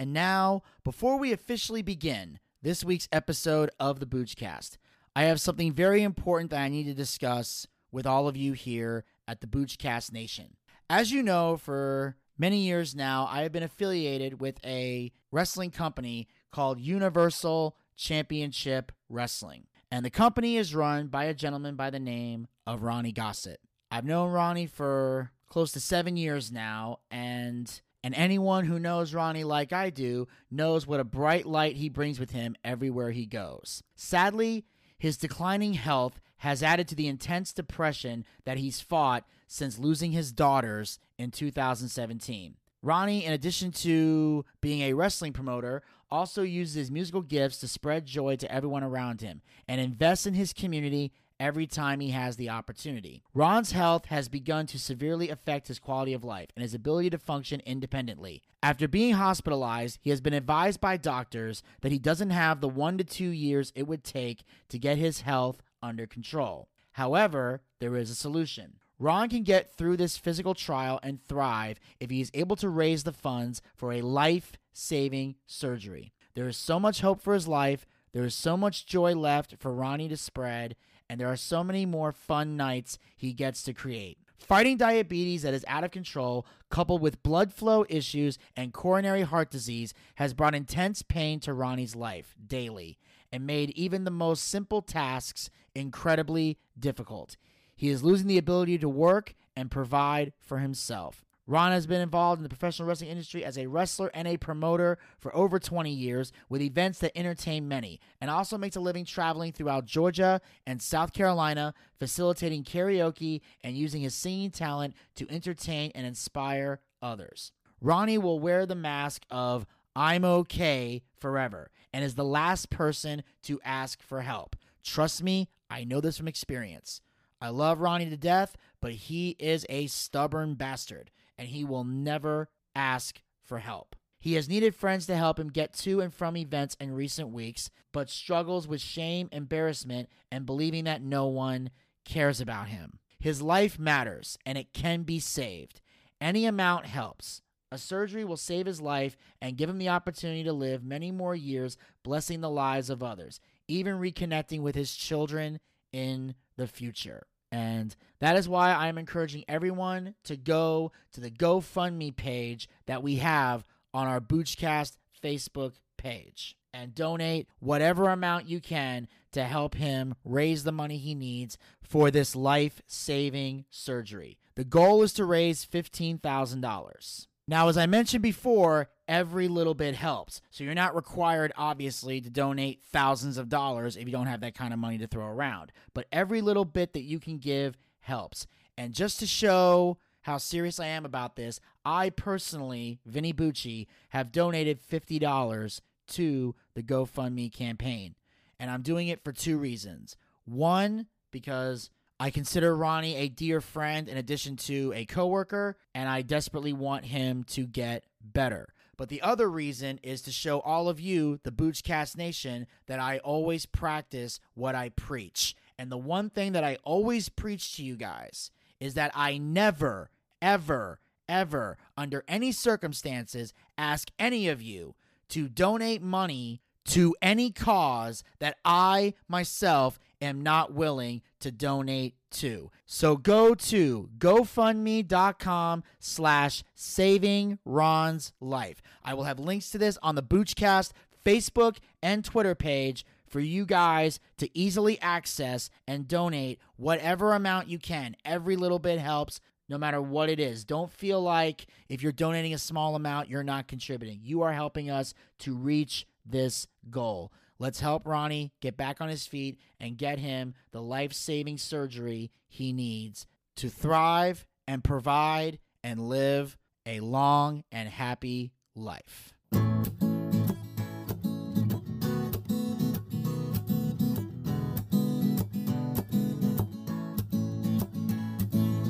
And now, before we officially begin this week's episode of the Boochcast, I have something very important that I need to discuss with all of you here at the Boochcast Nation. As you know, for many years now, I have been affiliated with a wrestling company called Universal Championship Wrestling. And the company is run by a gentleman by the name of Ronnie Gossett. I've known Ronnie for close to seven years now, and and anyone who knows Ronnie like I do knows what a bright light he brings with him everywhere he goes. Sadly, his declining health has added to the intense depression that he's fought since losing his daughters in 2017. Ronnie, in addition to being a wrestling promoter, also uses his musical gifts to spread joy to everyone around him and invests in his community every time he has the opportunity. Ron's health has begun to severely affect his quality of life and his ability to function independently. After being hospitalized, he has been advised by doctors that he doesn't have the one to two years it would take to get his health under control. However, there is a solution. Ron can get through this physical trial and thrive if he is able to raise the funds for a life saving surgery. There is so much hope for his life. There is so much joy left for Ronnie to spread, and there are so many more fun nights he gets to create. Fighting diabetes that is out of control, coupled with blood flow issues and coronary heart disease, has brought intense pain to Ronnie's life daily and made even the most simple tasks incredibly difficult. He is losing the ability to work and provide for himself. Ron has been involved in the professional wrestling industry as a wrestler and a promoter for over 20 years with events that entertain many, and also makes a living traveling throughout Georgia and South Carolina, facilitating karaoke and using his singing talent to entertain and inspire others. Ronnie will wear the mask of I'm okay forever and is the last person to ask for help. Trust me, I know this from experience. I love Ronnie to death, but he is a stubborn bastard and he will never ask for help. He has needed friends to help him get to and from events in recent weeks, but struggles with shame, embarrassment, and believing that no one cares about him. His life matters and it can be saved. Any amount helps. A surgery will save his life and give him the opportunity to live many more years, blessing the lives of others, even reconnecting with his children in the future. And that is why I'm encouraging everyone to go to the GoFundMe page that we have on our Boochcast Facebook page and donate whatever amount you can to help him raise the money he needs for this life saving surgery. The goal is to raise $15,000. Now, as I mentioned before, every little bit helps. So you're not required, obviously, to donate thousands of dollars if you don't have that kind of money to throw around. But every little bit that you can give helps. And just to show how serious I am about this, I personally, Vinny Bucci, have donated $50 to the GoFundMe campaign. And I'm doing it for two reasons. One, because I consider Ronnie a dear friend in addition to a coworker, and I desperately want him to get better. But the other reason is to show all of you, the Boochcast Nation, that I always practice what I preach. And the one thing that I always preach to you guys is that I never, ever, ever, under any circumstances, ask any of you to donate money to any cause that I myself am not willing to donate to. So go to gofundme.com slash saving Ron's life. I will have links to this on the Boochcast Facebook and Twitter page for you guys to easily access and donate whatever amount you can. Every little bit helps no matter what it is. Don't feel like if you're donating a small amount, you're not contributing. You are helping us to reach this goal. Let's help Ronnie get back on his feet and get him the life saving surgery he needs to thrive and provide and live a long and happy life.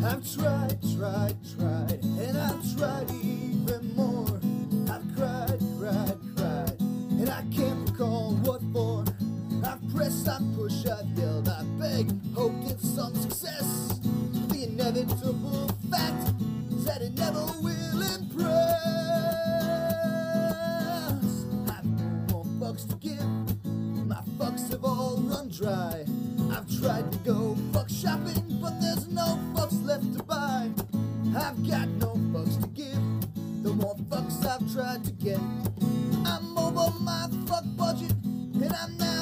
I've tried, tried, tried, and I've tried even more. I've cried, cried, cried, and I can't press I push, I build, I beg, Hope it's some success. The inevitable fact is that it never will impress. I've no more fucks to give, my fucks have all run dry. I've tried to go fuck shopping, but there's no fucks left to buy. I've got no fucks to give, the more fucks I've tried to get. I'm over my fuck budget, and I'm now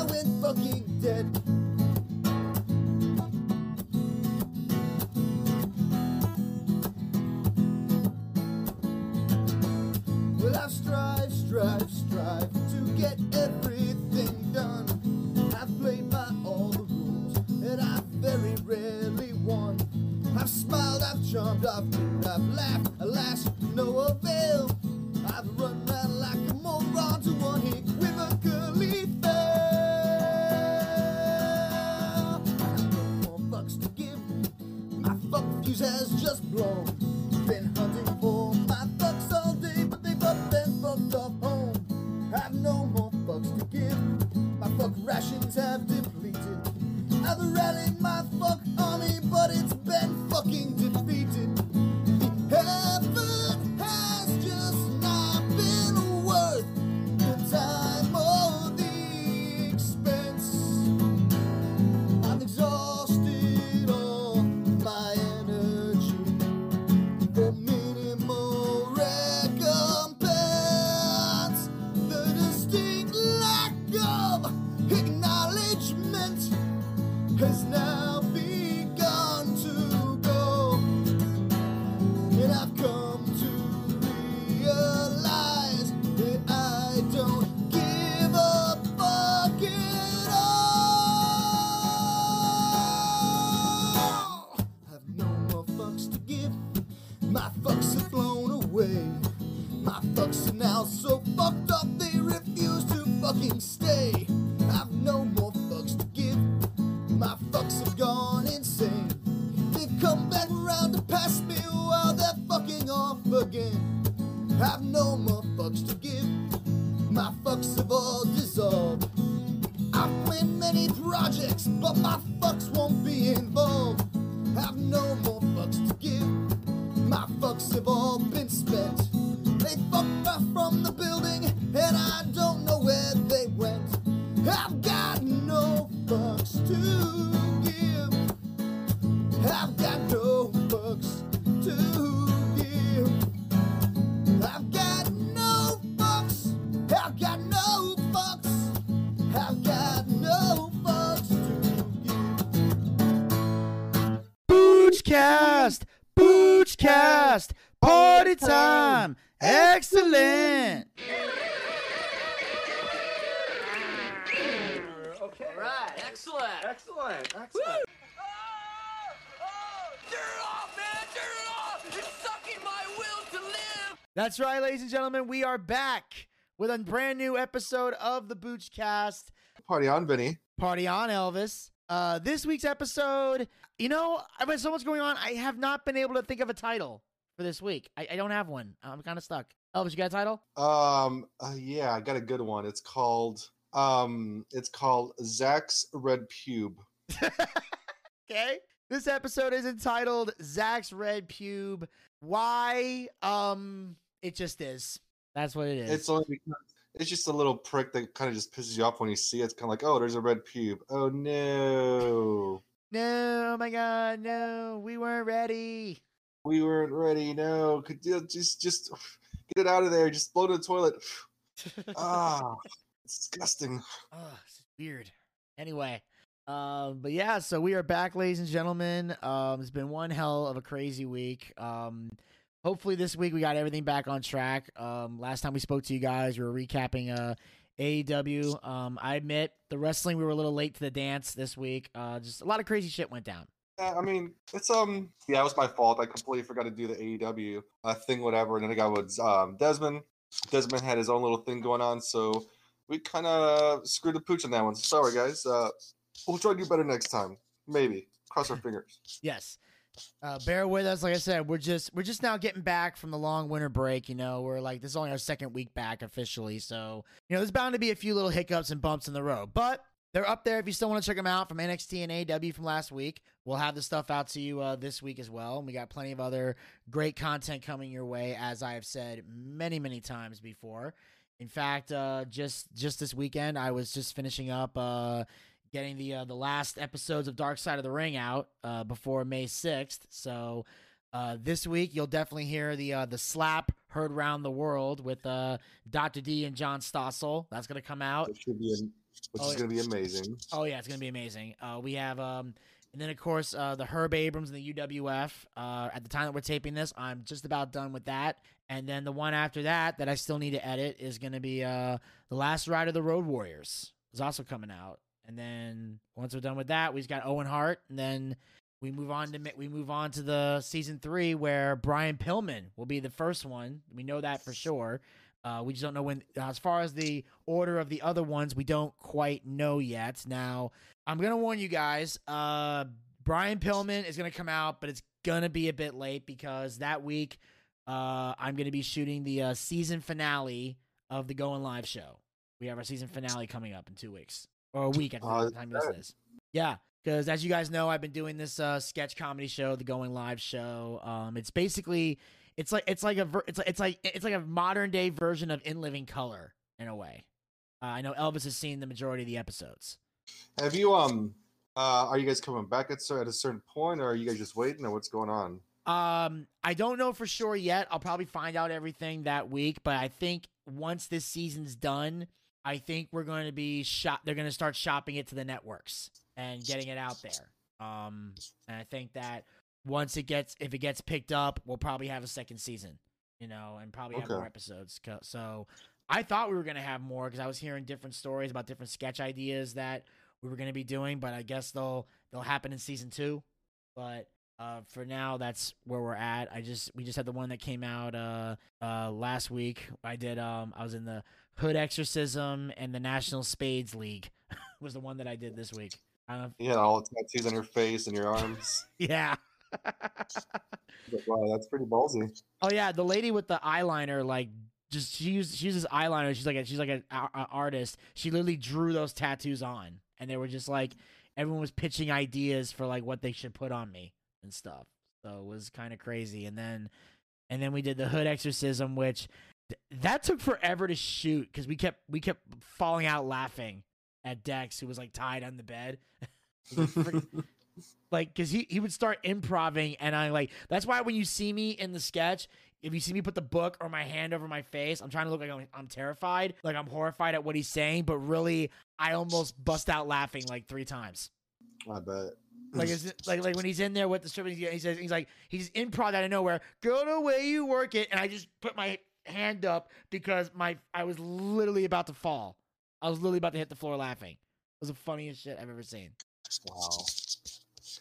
fucking debt. Well, I strive, strive, strive to get everything done. I've played by all the rules, and I've very rarely won. I've smiled, I've charmed, I've grinned, I've laughed, alas, no avail. Has That's right, ladies and gentlemen. We are back with a brand new episode of the Boochcast. Party on, Vinny. Party on, Elvis. Uh, this week's episode, you know, I've had so much going on. I have not been able to think of a title for this week. I, I don't have one. I'm kind of stuck. Elvis, you got a title? Um. Uh, yeah, I got a good one. It's called. Um. It's called Zach's Red Pube. okay. This episode is entitled Zach's Red Pube. Why? Um, it just is. That's what it is. It's only because it's just a little prick that kind of just pisses you off when you see it. It's kind of like, oh, there's a red pube. Oh no, no, oh my God, no, we weren't ready. we weren't ready. No, could you just just get it out of there? Just blow to the toilet. Ah, disgusting. Oh, this is weird. Anyway, um, but yeah, so we are back, ladies and gentlemen. Um, it's been one hell of a crazy week. Um, hopefully this week we got everything back on track. Um, last time we spoke to you guys, we were recapping uh AEW. Um, I admit the wrestling we were a little late to the dance this week. Uh, just a lot of crazy shit went down. Yeah, I mean, it's um, yeah, it was my fault. I completely forgot to do the AEW uh, thing, whatever. And then I got with um Desmond. Desmond had his own little thing going on, so we kind of screwed the pooch on that one. Sorry, guys. Uh, we'll try to do better next time. Maybe. Cross our fingers. Yes. Uh, bear with us. Like I said, we're just we're just now getting back from the long winter break. You know, we're like this is only our second week back officially, so you know there's bound to be a few little hiccups and bumps in the road, but they're up there if you still want to check them out from NXT and AW from last week. We'll have the stuff out to you uh, this week as well, and we got plenty of other great content coming your way, as I have said many many times before. In fact, uh, just just this weekend, I was just finishing up uh, getting the uh, the last episodes of Dark Side of the Ring out uh, before May sixth. So uh, this week you'll definitely hear the uh, the slap heard round the world with uh, Doctor D and John Stossel. That's gonna come out. Which, should be which Oh, is going to be amazing. Oh yeah, it's gonna be amazing. Uh, we have um, and then of course uh, the Herb Abrams and the UWF. Uh, at the time that we're taping this, I'm just about done with that. And then the one after that that I still need to edit is gonna be uh, the Last Ride of the Road Warriors. is also coming out. And then once we're done with that, we've got Owen Hart, and then we move on to we move on to the season three where Brian Pillman will be the first one. We know that for sure. Uh, we just don't know when. As far as the order of the other ones, we don't quite know yet. Now, I'm gonna warn you guys. Uh, Brian Pillman is gonna come out, but it's gonna be a bit late because that week, uh, I'm gonna be shooting the uh, season finale of the Going Live show. We have our season finale coming up in two weeks or a week at the Oh, time this is. Yeah, because as you guys know, I've been doing this uh, sketch comedy show, the Going Live show. Um, it's basically it's like it's like a ver- it's like it's like it's like a modern day version of In Living Color in a way. Uh, I know Elvis has seen the majority of the episodes. Have you um? Uh, are you guys coming back at, at a certain point, or are you guys just waiting, or what's going on? Um, I don't know for sure yet. I'll probably find out everything that week, but I think once this season's done, I think we're going to be shop. They're going to start shopping it to the networks and getting it out there. Um, and I think that once it gets, if it gets picked up, we'll probably have a second season. You know, and probably have more episodes. So I thought we were going to have more because I was hearing different stories about different sketch ideas that we were going to be doing, but I guess they'll they'll happen in season two. But uh, for now, that's where we're at. I just we just had the one that came out uh, uh, last week. I did um I was in the Hood Exorcism and the National Spades League was the one that I did this week. I don't know if- You had all the tattoos on your face and your arms. yeah. Wow, that's pretty ballsy. oh yeah, the lady with the eyeliner like just she used she uses eyeliner. She's like a, she's like an artist. She literally drew those tattoos on, and they were just like everyone was pitching ideas for like what they should put on me and stuff. So it was kind of crazy. And then and then we did the hood exorcism, which that took forever to shoot because we kept we kept falling out laughing at Dex, who was like tied on the bed. like because he, he would start improving and i like that's why when you see me in the sketch if you see me put the book or my hand over my face i'm trying to look like i'm, I'm terrified like i'm horrified at what he's saying but really i almost bust out laughing like three times I bet. like is it like like when he's in there with the strip he he says he's like he's improv out of nowhere go the way you work it and i just put my hand up because my i was literally about to fall i was literally about to hit the floor laughing it was the funniest shit i've ever seen Wow.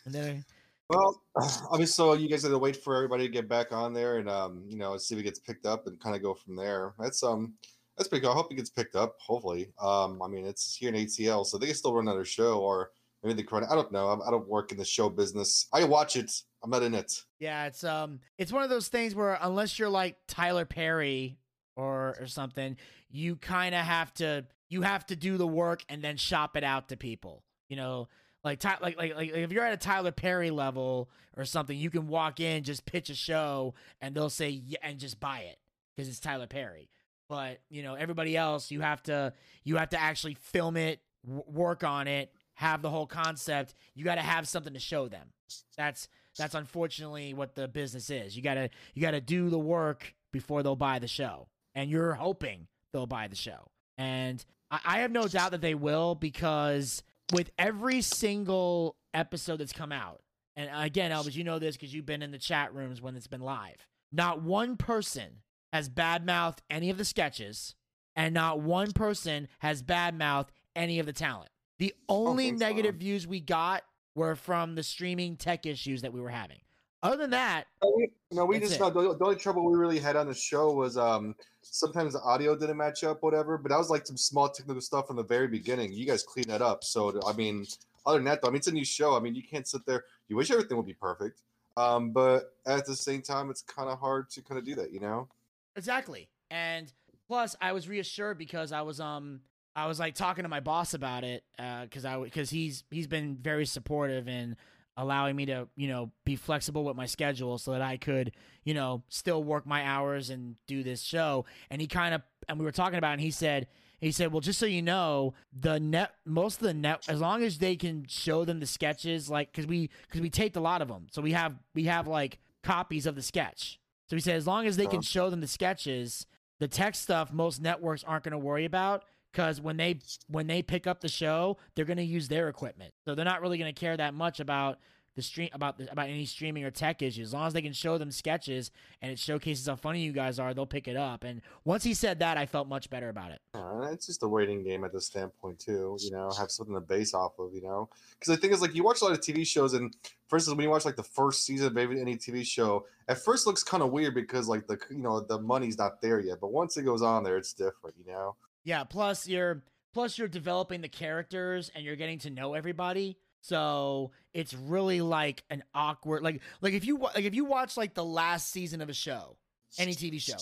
and then Well, obviously, so you guys got to wait for everybody to get back on there, and um, you know, see if it gets picked up, and kind of go from there. That's um, that's pretty cool. I hope it gets picked up. Hopefully, um, I mean, it's here in ATL, so they can still run another show, or maybe they can. run- I don't know. I, I don't work in the show business. I watch it. I'm not in it. Yeah, it's um it's one of those things where unless you're like Tyler Perry or or something, you kind of have to you have to do the work and then shop it out to people. You know, like like, like like if you're at a Tyler Perry level or something, you can walk in, just pitch a show and they'll say yeah, and just buy it because it's Tyler Perry. But, you know, everybody else, you have to you have to actually film it, w- work on it, have the whole concept. You got to have something to show them. That's that's unfortunately what the business is. You gotta you gotta do the work before they'll buy the show, and you're hoping they'll buy the show. And I, I have no doubt that they will because with every single episode that's come out, and again, Elvis, you know this because you've been in the chat rooms when it's been live. Not one person has badmouthed any of the sketches, and not one person has badmouthed any of the talent. The oh, only thanks, Bob. negative views we got were from the streaming tech issues that we were having. Other than that, No, we, no, we just no, the, the only trouble we really had on the show was um sometimes the audio didn't match up, whatever. But that was like some small technical stuff from the very beginning. You guys cleaned that up. So I mean, other than that, though, I mean, it's a new show. I mean, you can't sit there. You wish everything would be perfect, um, but at the same time, it's kind of hard to kind of do that, you know. Exactly. And plus I was reassured because I was um I was like talking to my boss about it uh cuz I cuz he's he's been very supportive in allowing me to, you know, be flexible with my schedule so that I could, you know, still work my hours and do this show. And he kind of and we were talking about it and he said he said, "Well, just so you know, the net most of the net as long as they can show them the sketches, like because we because we taped a lot of them, so we have we have like copies of the sketch. So he said, as long as they can Uh-huh. show them the sketches, the tech stuff most networks aren't going to worry about." Because when they when they pick up the show, they're going to use their equipment, so they're not really going to care that much about the stream about the, about any streaming or tech issues. As long as they can show them sketches and it showcases how funny you guys are, they'll pick it up. And once he said that, I felt much better about it. Uh, it's just a waiting game at this standpoint too. You know, have something to base off of. You know, because the thing is, like, you watch a lot of TV shows, and for instance, when you watch like the first season of maybe any TV show, at first looks kind of weird because like the you know the money's not there yet, but once it goes on there, it's different. You know. Yeah. Plus, you're plus you're developing the characters and you're getting to know everybody. So it's really like an awkward like like if you like if you watch like the last season of a show, any TV show,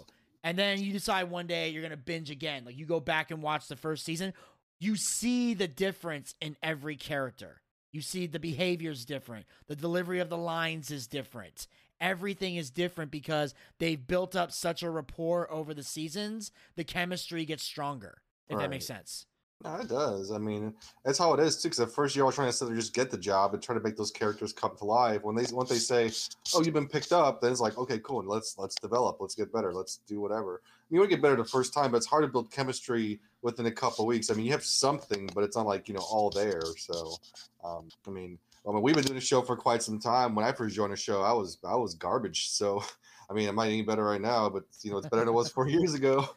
and then you decide one day you're gonna binge again, like you go back and watch the first season, you see the difference in every character. You see the behavior's different, the delivery of the lines is different. Everything is different because they've built up such a rapport over the seasons. The chemistry gets stronger. If that makes sense. No, it does. I mean, that's how it is too. Because at first you're always trying to just get the job, and try to make those characters come to life. When they once they say, "Oh, you've been picked up," then it's like, "Okay, cool. Let's let's develop. Let's get better. Let's do whatever." I mean, you want to get better the first time, but it's hard to build chemistry within a couple weeks. I mean, you have something, but it's not like you know all there. So, um, I mean, I mean, we've been doing the show for quite some time. When I first joined the show, I was I was garbage. So, I mean, I any better right now? But you know, it's better than it was four years ago.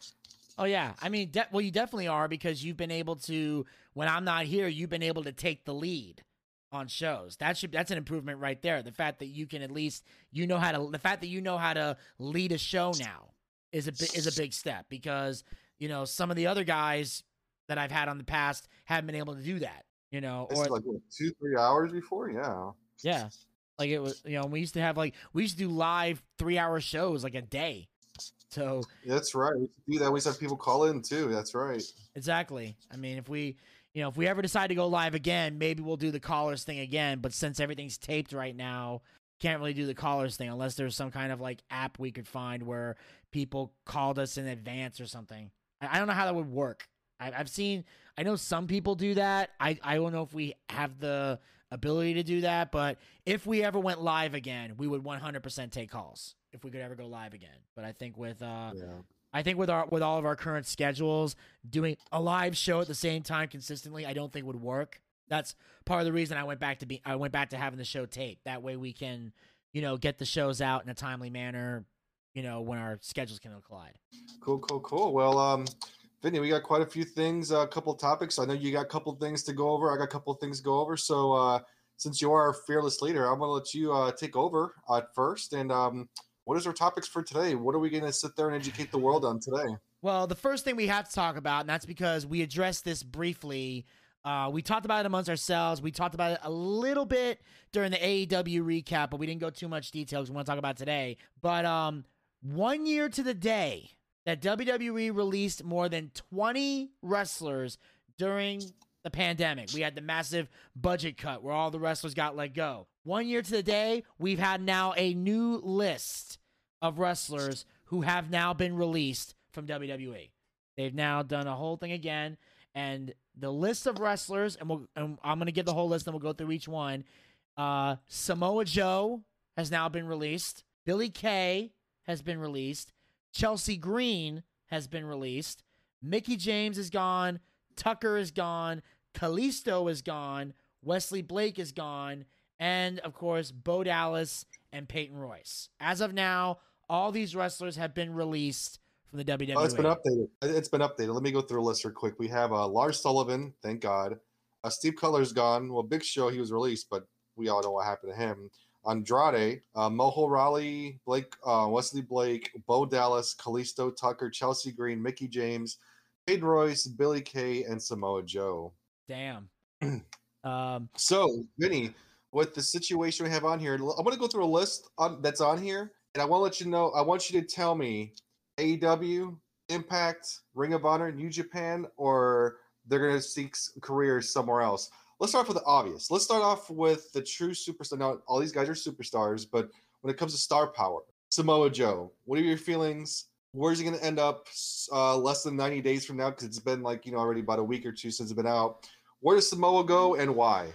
Oh yeah, I mean, de- well, you definitely are because you've been able to. When I'm not here, you've been able to take the lead on shows. That should that's an improvement right there. The fact that you can at least you know how to. The fact that you know how to lead a show now is a is a big step because you know some of the other guys that I've had on the past haven't been able to do that. You know, This or like what, two, three hours before. Yeah. yeah, like it was. You know, we used to have like we used to do live three hour shows like a day. So That's right. We do that. We used to have people call in too. That's right. Exactly. I mean, if we, you know, if we ever decide to go live again, maybe we'll do the callers thing again. But since everything's taped right now, can't really do the callers thing unless there's some kind of like app we could find where people called us in advance or something. I, I don't know how that would work. I, I've seen, I know some people do that. I, I don't know if we have the ability to do that, but if we ever went live again, we would 100% take calls if we could ever go live again. But I think with, uh, Yeah. I think with our with all of our current schedules, doing a live show at the same time consistently, I don't think would work. That's part of the reason I went back to be I went back to having the show taped. That way we can, you know, get the shows out in a timely manner, you know, when our schedules can collide. Cool, cool, cool. Well, um, Vinny, we got quite a few things, a couple topics. I know you got a couple things to go over. I got a couple things to go over. So, uh, since you are our fearless leader, I'm gonna let you uh, take over at first. And um, what is our topics for today? What are we gonna sit there and educate the world on today? Well, the first thing we have to talk about, and that's because we addressed this briefly. Uh, we talked about it amongst ourselves. We talked about it a little bit during the AEW recap, but we didn't go too much detail because we want to talk about today. But um, one year to the day that WWE released more than 20 wrestlers during the pandemic. We had the massive budget cut where all the wrestlers got let go. One year to the day, we've had now a new list of wrestlers who have now been released from WWE. They've now done a whole thing again, and the list of wrestlers, and, we'll, and I'm to give the whole list, and we'll go through each one. Uh, Samoa Joe has now been released. Billie Kay has been released. Chelsea Green has been released. Mickie James is gone. Tucker is gone. Kalisto is gone. Wesley Blake is gone. And of course, Bo Dallas and Peyton Royce. As of now, all these wrestlers have been released from the WWE. Oh, it's been updated. It's been updated. Let me go through a list real quick. We have uh, Lars Sullivan, thank God. Uh, Steve Cutler's gone. Well, Big Show, he was released, but we all know what happened to him. Andrade, uh, Mojo Rawley, Blake, uh, Wesley Blake, Bo Dallas, Kalisto Tucker, Chelsea Green, Mickie James, Peyton Royce, Billie Kay, and Samoa Joe. Damn. um, So, Vinny, with the situation we have on here, I'm going to go through a list on, that's on here, and I want to let you know. I want you to tell me AEW, Impact, Ring of Honor, New Japan, or they're going to seek careers somewhere else. Let's start off with the obvious. Let's start off with the true superstar. Now, all these guys are superstars, but when it comes to star power, Samoa Joe, what are your feelings Where's he going to end up uh, less than 90 days from now? Because it's been like, you know, already about a week or two since it's been out. Where does Samoa go and why?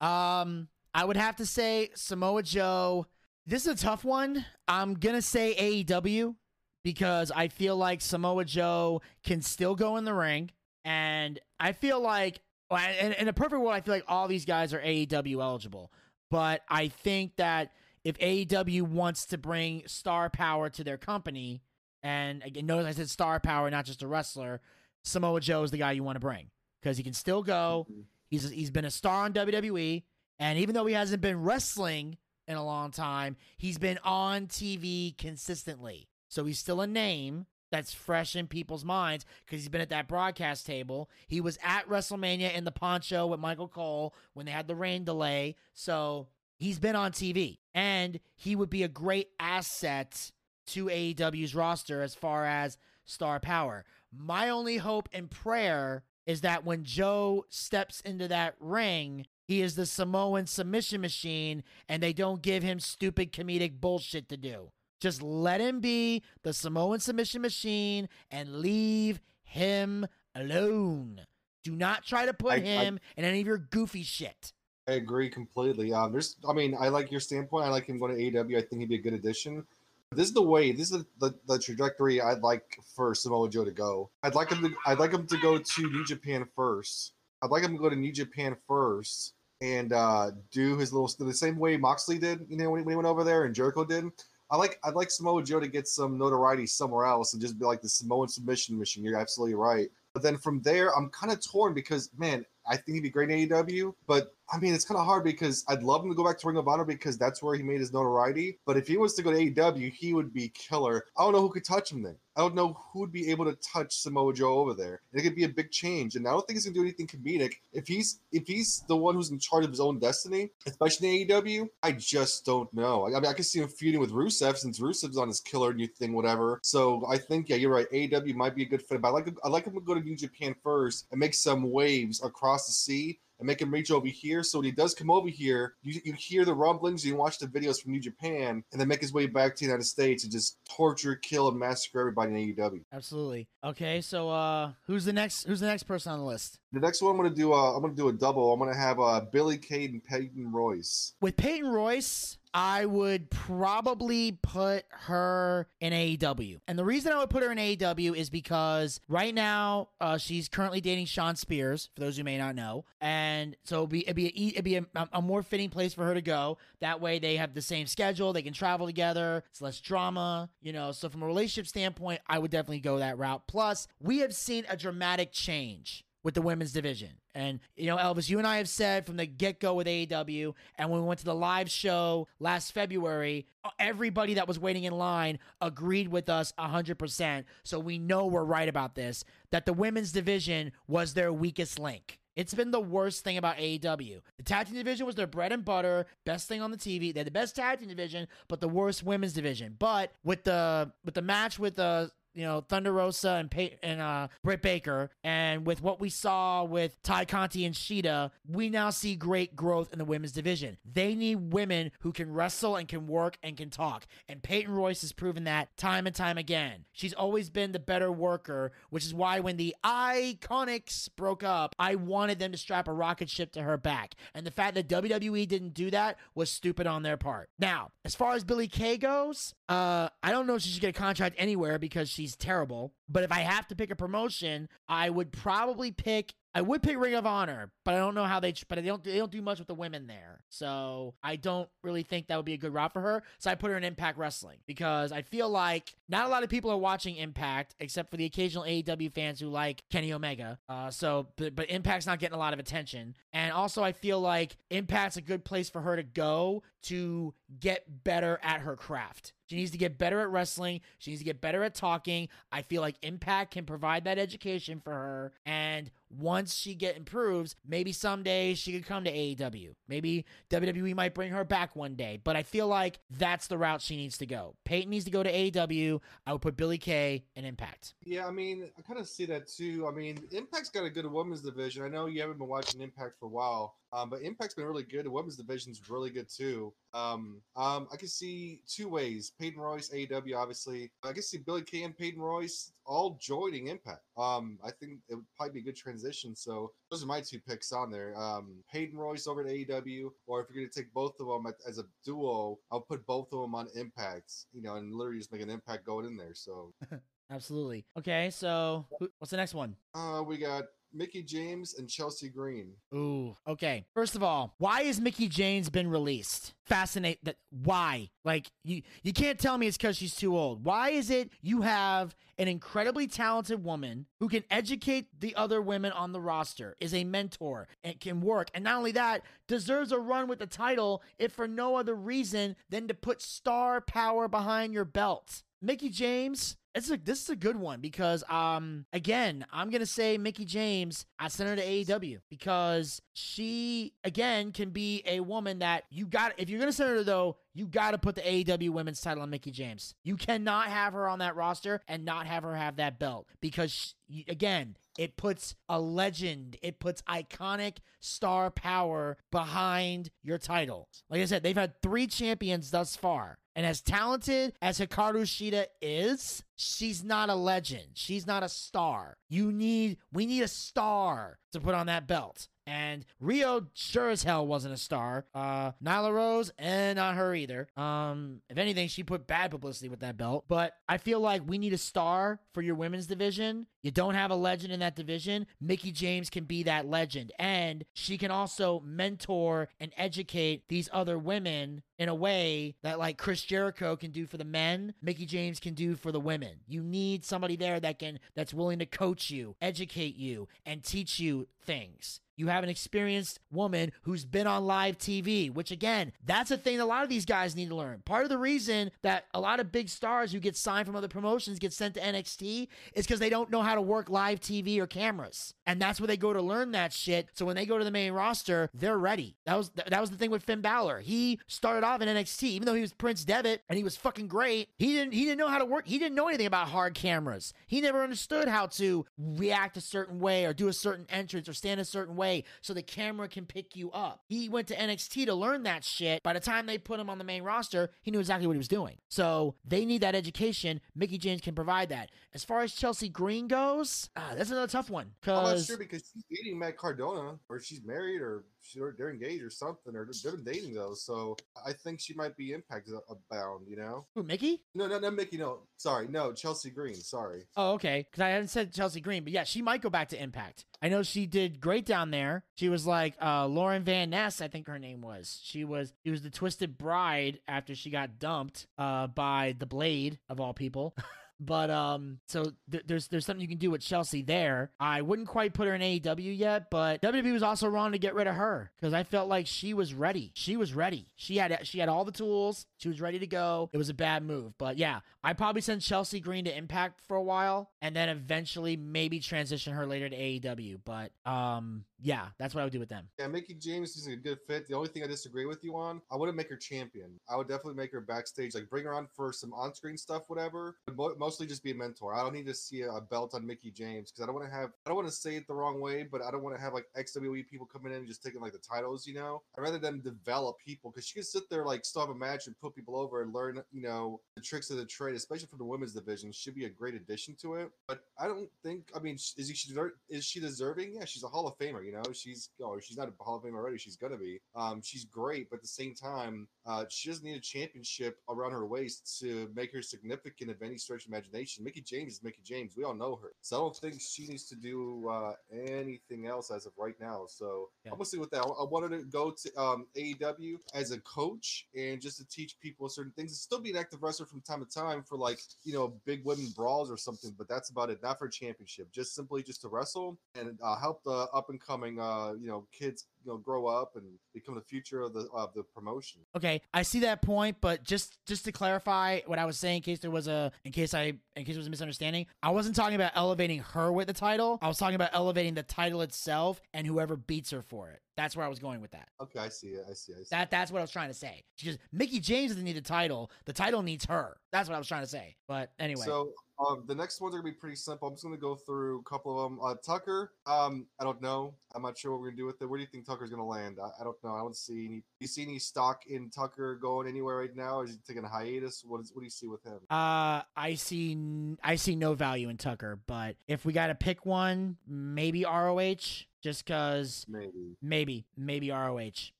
Um, I would have to say Samoa Joe. This is a tough one. I'm going to say AEW because I feel like Samoa Joe can still go in the ring. And I feel like, in, in a perfect world, I feel like all these guys are AEW eligible. But I think that if AEW wants to bring star power to their company, and again, notice I said star power, not just a wrestler, Samoa Joe is the guy you want to bring because he can still go. Mm-hmm. He's he's been a star on WWE, and even though he hasn't been wrestling in a long time, he's been on TV consistently. So he's still a name that's fresh in people's minds because he's been at that broadcast table. He was at WrestleMania in the poncho with Michael Cole when they had the rain delay. So he's been on TV and he would be a great asset to AEW's roster as far as star power. My only hope and prayer is that when Joe steps into that ring, he is the Samoan submission machine and they don't give him stupid comedic bullshit to do. Just let him be the Samoan submission machine and leave him alone. Do not try to put I- I- him in any of your goofy shit. I agree completely. Um, there's, I mean, I like your standpoint. I like him going to AEW. I think he'd be a good addition. But this is the way. This is the, the trajectory I'd like for Samoa Joe to go. I'd like him to. I'd like him to go to New Japan first. I'd like him to go to New Japan first and uh, do his little the same way Moxley did. You know, when he, when he went over there and Jericho did. I like I'd like Samoa Joe to get some notoriety somewhere else and just be like the Samoan submission machine. You're absolutely right. But then from there, I'm kind of torn because man, I think he'd be great in AEW. But I mean, it's kind of hard because I'd love him to go back to Ring of Honor because that's where he made his notoriety. But if he was to go to AEW, he would be killer. I don't know who could touch him then. I don't know who would be able to touch Samoa Joe over there. And it could be a big change. And I don't think he's gonna do anything comedic. If he's if he's the one who's in charge of his own destiny, especially in AEW, I just don't know. I mean, I can see him feuding with Rusev since Rusev's on his killer new thing, whatever. So I think yeah, you're right. AEW might be a good fit. But I like I like him to go to New Japan first and make some waves across the sea and make him reach over here. So when he does come over here, you, you hear the rumblings, you watch the videos from New Japan, and then make his way back to the United States and just torture, kill, and massacre everybody in AEW. Absolutely. Okay, so uh who's the next who's the next person on the list? The next one I'm gonna do, uh, I'm gonna do a double. I'm gonna have uh, Billie Kate and Peyton Royce. With Peyton Royce, I would probably put her in AEW. And the reason I would put her in AEW is because right now uh, she's currently dating Shawn Spears, for those who may not know. And so it'd be, it'd be, a, it'd be a, a more fitting place for her to go. That way they have the same schedule, they can travel together, it's less drama, you know. So from a relationship standpoint, I would definitely go that route. Plus, we have seen a dramatic change with the women's division. And, you know, Elvis, you and I have said from the get go with AEW, and when we went to the live show last February, everybody that was waiting in line agreed with us 100%. So we know we're right about this that the women's division was their weakest link. It's been the worst thing about AEW. The tag team division was their bread and butter, best thing on the TV. They had the best tag team division, but the worst women's division. But with the with the match with the you know, Thunder Rosa and Pay- and uh, Britt Baker, and with what we saw with Tay Conti and Shida, we now see great growth in the women's division. They need women who can wrestle and can work and can talk, and Peyton Royce has proven that time and time again. She's always been the better worker, which is why when the Iconics broke up, I wanted them to strap a rocket ship to her back, and the fact that WWE didn't do that was stupid on their part. Now, as far as Billie Kay goes, uh, I don't know if she should get a contract anywhere because she's terrible. But if I have to pick a promotion, I would probably pick. I would pick Ring of Honor, but I don't know how they. But they don't. They don't do much with the women there, so I don't really think that would be a good route for her. So I put her in Impact Wrestling because I feel like not a lot of people are watching Impact, except for the occasional AEW fans who like Kenny Omega. Uh, so but, but Impact's not getting a lot of attention, and also I feel like Impact's a good place for her to go to get better at her craft. She needs to get better at wrestling. She needs to get better at talking. I feel like Impact can provide that education for her. And once she get improves, maybe someday she could come to AEW. Maybe WWE might bring her back one day. But I feel like that's the route she needs to go. Peyton needs to go to AEW. I would put Billie Kay in Impact. Yeah, I mean, I kind of see that too. I mean, Impact's got a good women's division. I know you haven't been watching Impact for a while, Um, but Impact's been really good. The women's division's really good too. Um, um, I can see two ways: Peyton Royce, AEW, obviously. I can see Billie Kay and Peyton Royce all joining Impact. Um, I think it would probably be a good transition. So those are my two picks on there. Um, Peyton Royce over to AEW, or if you're going to take both of them as a duo, I'll put both of them on Impact. You know, and literally just make an Impact going in there. So Absolutely. Okay, so what's the next one? uh, we got Mickie James and Chelsea Green. Ooh. Okay. First of all, why has Mickie James been released? Fascinate that why? Like you you can't tell me it's because she's too old. Why is it you have an incredibly talented woman who can educate the other women on the roster, is a mentor, and can work, and not only that, deserves a run with the title if for no other reason than to put star power behind your belt. Mickie James, it's a this is a good one because um again I'm gonna say Mickie James I sent her to AEW because she again can be a woman that you got if you're gonna send her though you got to put the AEW Women's Title on Mickie James. You cannot have her on that roster and not have her have that belt because she, again it puts a legend, it puts iconic star power behind your title. Like I said, they've had three champions thus far. And as talented as Hikaru Shida is, she's not a legend. She's not a star. You need, we need a star to put on that belt. And Rio sure as hell wasn't a star. Uh, Nyla Rose, and not her either. Um, if anything, she put bad publicity with that belt. But I feel like we need a star for your women's division. You don't have a legend in that division. Mickie James can be that legend, and she can also mentor and educate these other women in a way that like Chris Jericho can do for the men, Mickie James can do for the women. You need somebody there that can that's willing to coach you, educate you, and teach you things. You have an experienced woman who's been on live TV, which again, that's a thing a lot of these guys need to learn. Part of the reason that a lot of big stars who get signed from other promotions get sent to NXT is because they don't know how to work live TV or cameras. And that's where they go to learn that shit. So when they go to the main roster, they're ready. That was that was the thing with Finn Balor. He started off in NXT, even though he was Prince Devitt and he was fucking great. He didn't he didn't know how to work. He didn't know anything about hard cameras. He never understood how to react a certain way or do a certain entrance or stand a certain way so the camera can pick you up. He went to NXT to learn that shit. By the time they put him on the main roster, he knew exactly what he was doing. So they need that education. Mickie James can provide that. As far as Chelsea Green goes, ah, that's another tough one. I'm not Because sure because she's dating Matt Cardona, or she's married, or she, they're engaged, or something, or they've been dating though. So I think she might be impact abound. You know? who, Mickie? No, no, no, Mickie. No, sorry, no, Chelsea Green. Sorry. Oh, okay. Because I hadn't said Chelsea Green, but yeah, she might go back to Impact. I know she did great down there. She was like uh, Laurel Van Ness, I think her name was. She was she was the Twisted Bride after she got dumped uh, by the Blade of all people. But um, so th- there's there's something you can do with Chelsea there. I wouldn't quite put her in AEW yet, but WWE was also wrong to get rid of her because I felt like she was ready. She was ready. She had she had all the tools. She was ready to go. It was a bad move, but yeah, I probably send Chelsea Green to Impact for a while, and then eventually maybe transition her later to AEW. But um, yeah, that's what I would do with them. Yeah, Mickie James is a good fit. The only thing I disagree with you on, I wouldn't make her champion. I would definitely make her backstage, like bring her on for some on-screen stuff, whatever. But mo- mostly just be a mentor. I don't need to see a belt on Mickie James because I don't want to have. I don't want to say it the wrong way, but I don't want to have like XWE people coming in and just taking like the titles. You know, I'd rather them develop people because she can sit there like stop a match and put people over and learn, you know, the tricks of the trade, especially for the women's division. Should be a great addition to it. But I don't think. I mean, is she Is she deserving? Yeah, she's a Hall of Famer. You know, she's oh, she's not a Hall of Famer already. She's gonna be. Um, she's great, but at the same time, uh, she doesn't need a championship around her waist to make her significant of any stretch imagination. Mickie James is Mickie James. We all know her, so I don't think she needs to do uh, anything else as of right now. So Yeah. I'm gonna see what that. I wanted to go to um, AEW as a coach and just to teach people certain things and still be an active wrestler from time to time for like you know big women brawls or something. But that's about it. Not for a championship. Just simply just to wrestle and uh, help the up and coming uh, you know kids you know grow up and become the future of the of the promotion. Okay, I see that point, but just just to clarify what I was saying, in case there was a, in case I, in case it was a misunderstanding, I wasn't talking about elevating her with the title. I was talking about elevating the title itself and whoever beats her for it. That's where I was going with that. Okay, I see it. I see. I see. That that's what I was trying to say. She Because Mickie James doesn't need the title. The title needs her. That's what I was trying to say. But anyway, So Um, the next ones are gonna be pretty simple. I'm just gonna go through a couple of them. Uh, Tucker, um, I don't know. I'm not sure what we're gonna do with it. Where do you think Tucker's gonna land? I, I don't know. I don't see any. Do you see any stock in Tucker going anywhere right now? Is he taking a hiatus? What is? What do you see with him? Uh, I see, I see no value in Tucker, but if we got to pick one, maybe ROH, just cause Maybe. maybe, maybe ROH,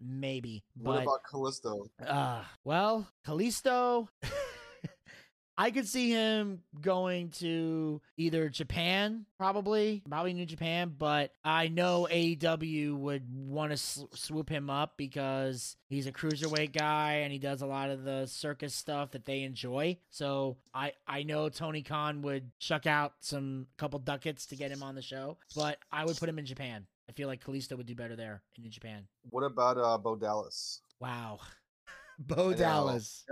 maybe. What But about Kalisto? uh, well, Kalisto, I could see him going to either Japan, probably, probably New Japan, but I know AEW would want to sw- swoop him up because he's a cruiserweight guy and he does a lot of the circus stuff that they enjoy. So I I know Tony Khan would shuck out some couple ducats to get him on the show, but I would put him in Japan. I feel like Kalisto would do better there in New Japan. What about uh, Bo Dallas? Wow. Bo. Dallas.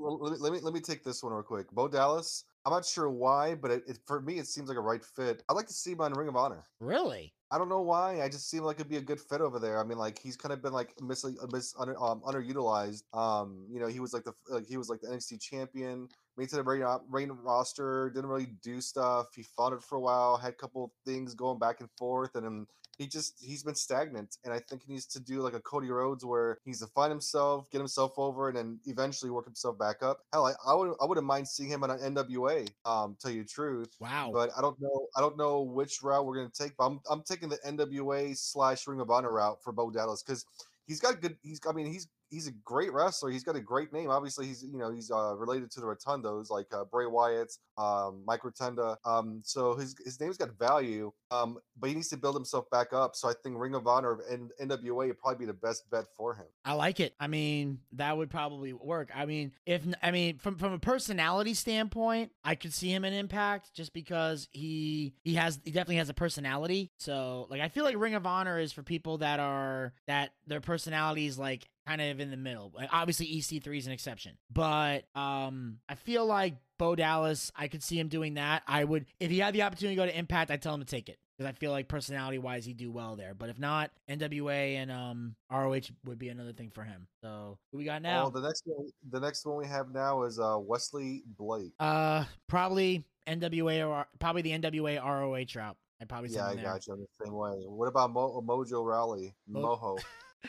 Let me, let me let me take this one real quick. Bo Dallas. I'm not sure why, but it, it, for me, it seems like a right fit. I'd like to see him on Ring of Honor. Really? I don't know why. I just seem like it'd be a good fit over there. I mean, like he's kind of been like mis, mis under, um, underutilized. Um, you know, he was like the like he was like the NXT champion, made to the ro- main roster, didn't really do stuff. He fought it for a while, had a couple things going back and forth, and then he just he's been stagnant. And I think he needs to do like a Cody Rhodes where he's to find himself, get himself over, and then eventually work himself back up. Hell, I, I would I wouldn't mind seeing him on an NWA. Um, tell you the truth. Wow. But I don't know. I don't know which route we're gonna take. But I'm I'm taking the NWA slash Ring of Honor route for Bo Dallas because he's got good. He's I mean he's he's a great wrestler. He's got a great name. Obviously he's you know he's uh, related to the Rotundos like uh, Bray Wyatt, um, Mike Rotunda. Um, so his his name's got value. Um, but he needs to build himself back up. So I think Ring of Honor and NWA would probably be the best bet for him. I like it. I mean, that would probably work. I mean, if I mean from from a personality standpoint, I could see him in Impact just because he he has he definitely has a personality. So like I feel like Ring of Honor is for people that are that their personality is like kind of in the middle. Obviously EC3 is an exception. But um I feel like Bo Dallas, I could see him doing that. I would if he had the opportunity to go to Impact, I'd tell him to take it. Because I feel like personality wise he'd do well there. But if not, NWA and um ROH would be another thing for him. So who we got now? Oh, the next one, the next one we have now is uh, Wesley Blake. uh probably NWA or probably the NWA ROH route. I'd probably Yeah, I there. got you. I'm the same way. What about Mo- Mojo Rawley Mo- Moho.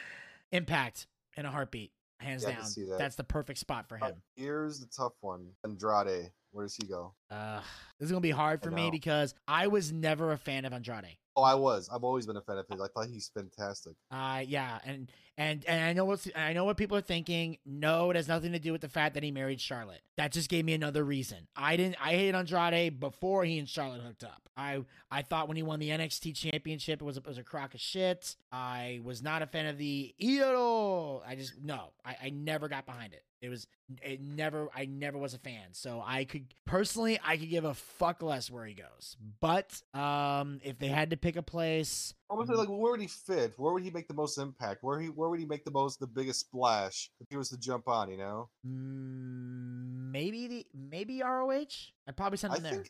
Impact in a heartbeat, hands Yeah, down. that. That's the perfect spot for Uh, him. here's the tough one. Andrade. Where does he go? Uh, this is gonna be hard for me because I was never a fan of Andrade. Oh, I was. I've always been a fan of his. I thought he's fantastic. Uh yeah, and and and I know what's I know what people are thinking. No, it has nothing to do with the fact that he married Charlotte. That just gave me another reason. I didn't I hated Andrade before he and Charlotte hooked up. I I thought when he won the NXT championship it was a, it was a crock of shit. I was not a fan of the Idolo. I just no. I, I never got behind it. It was it never I never was a fan. So I could personally I could give a fuck less where he goes. But um if they had to pick a place I was like, where would he fit? Where would he make the most impact? Where he where would he make the most the biggest splash if he was to jump on? You know, Mm, maybe the maybe ROH. I'd probably send I him there. think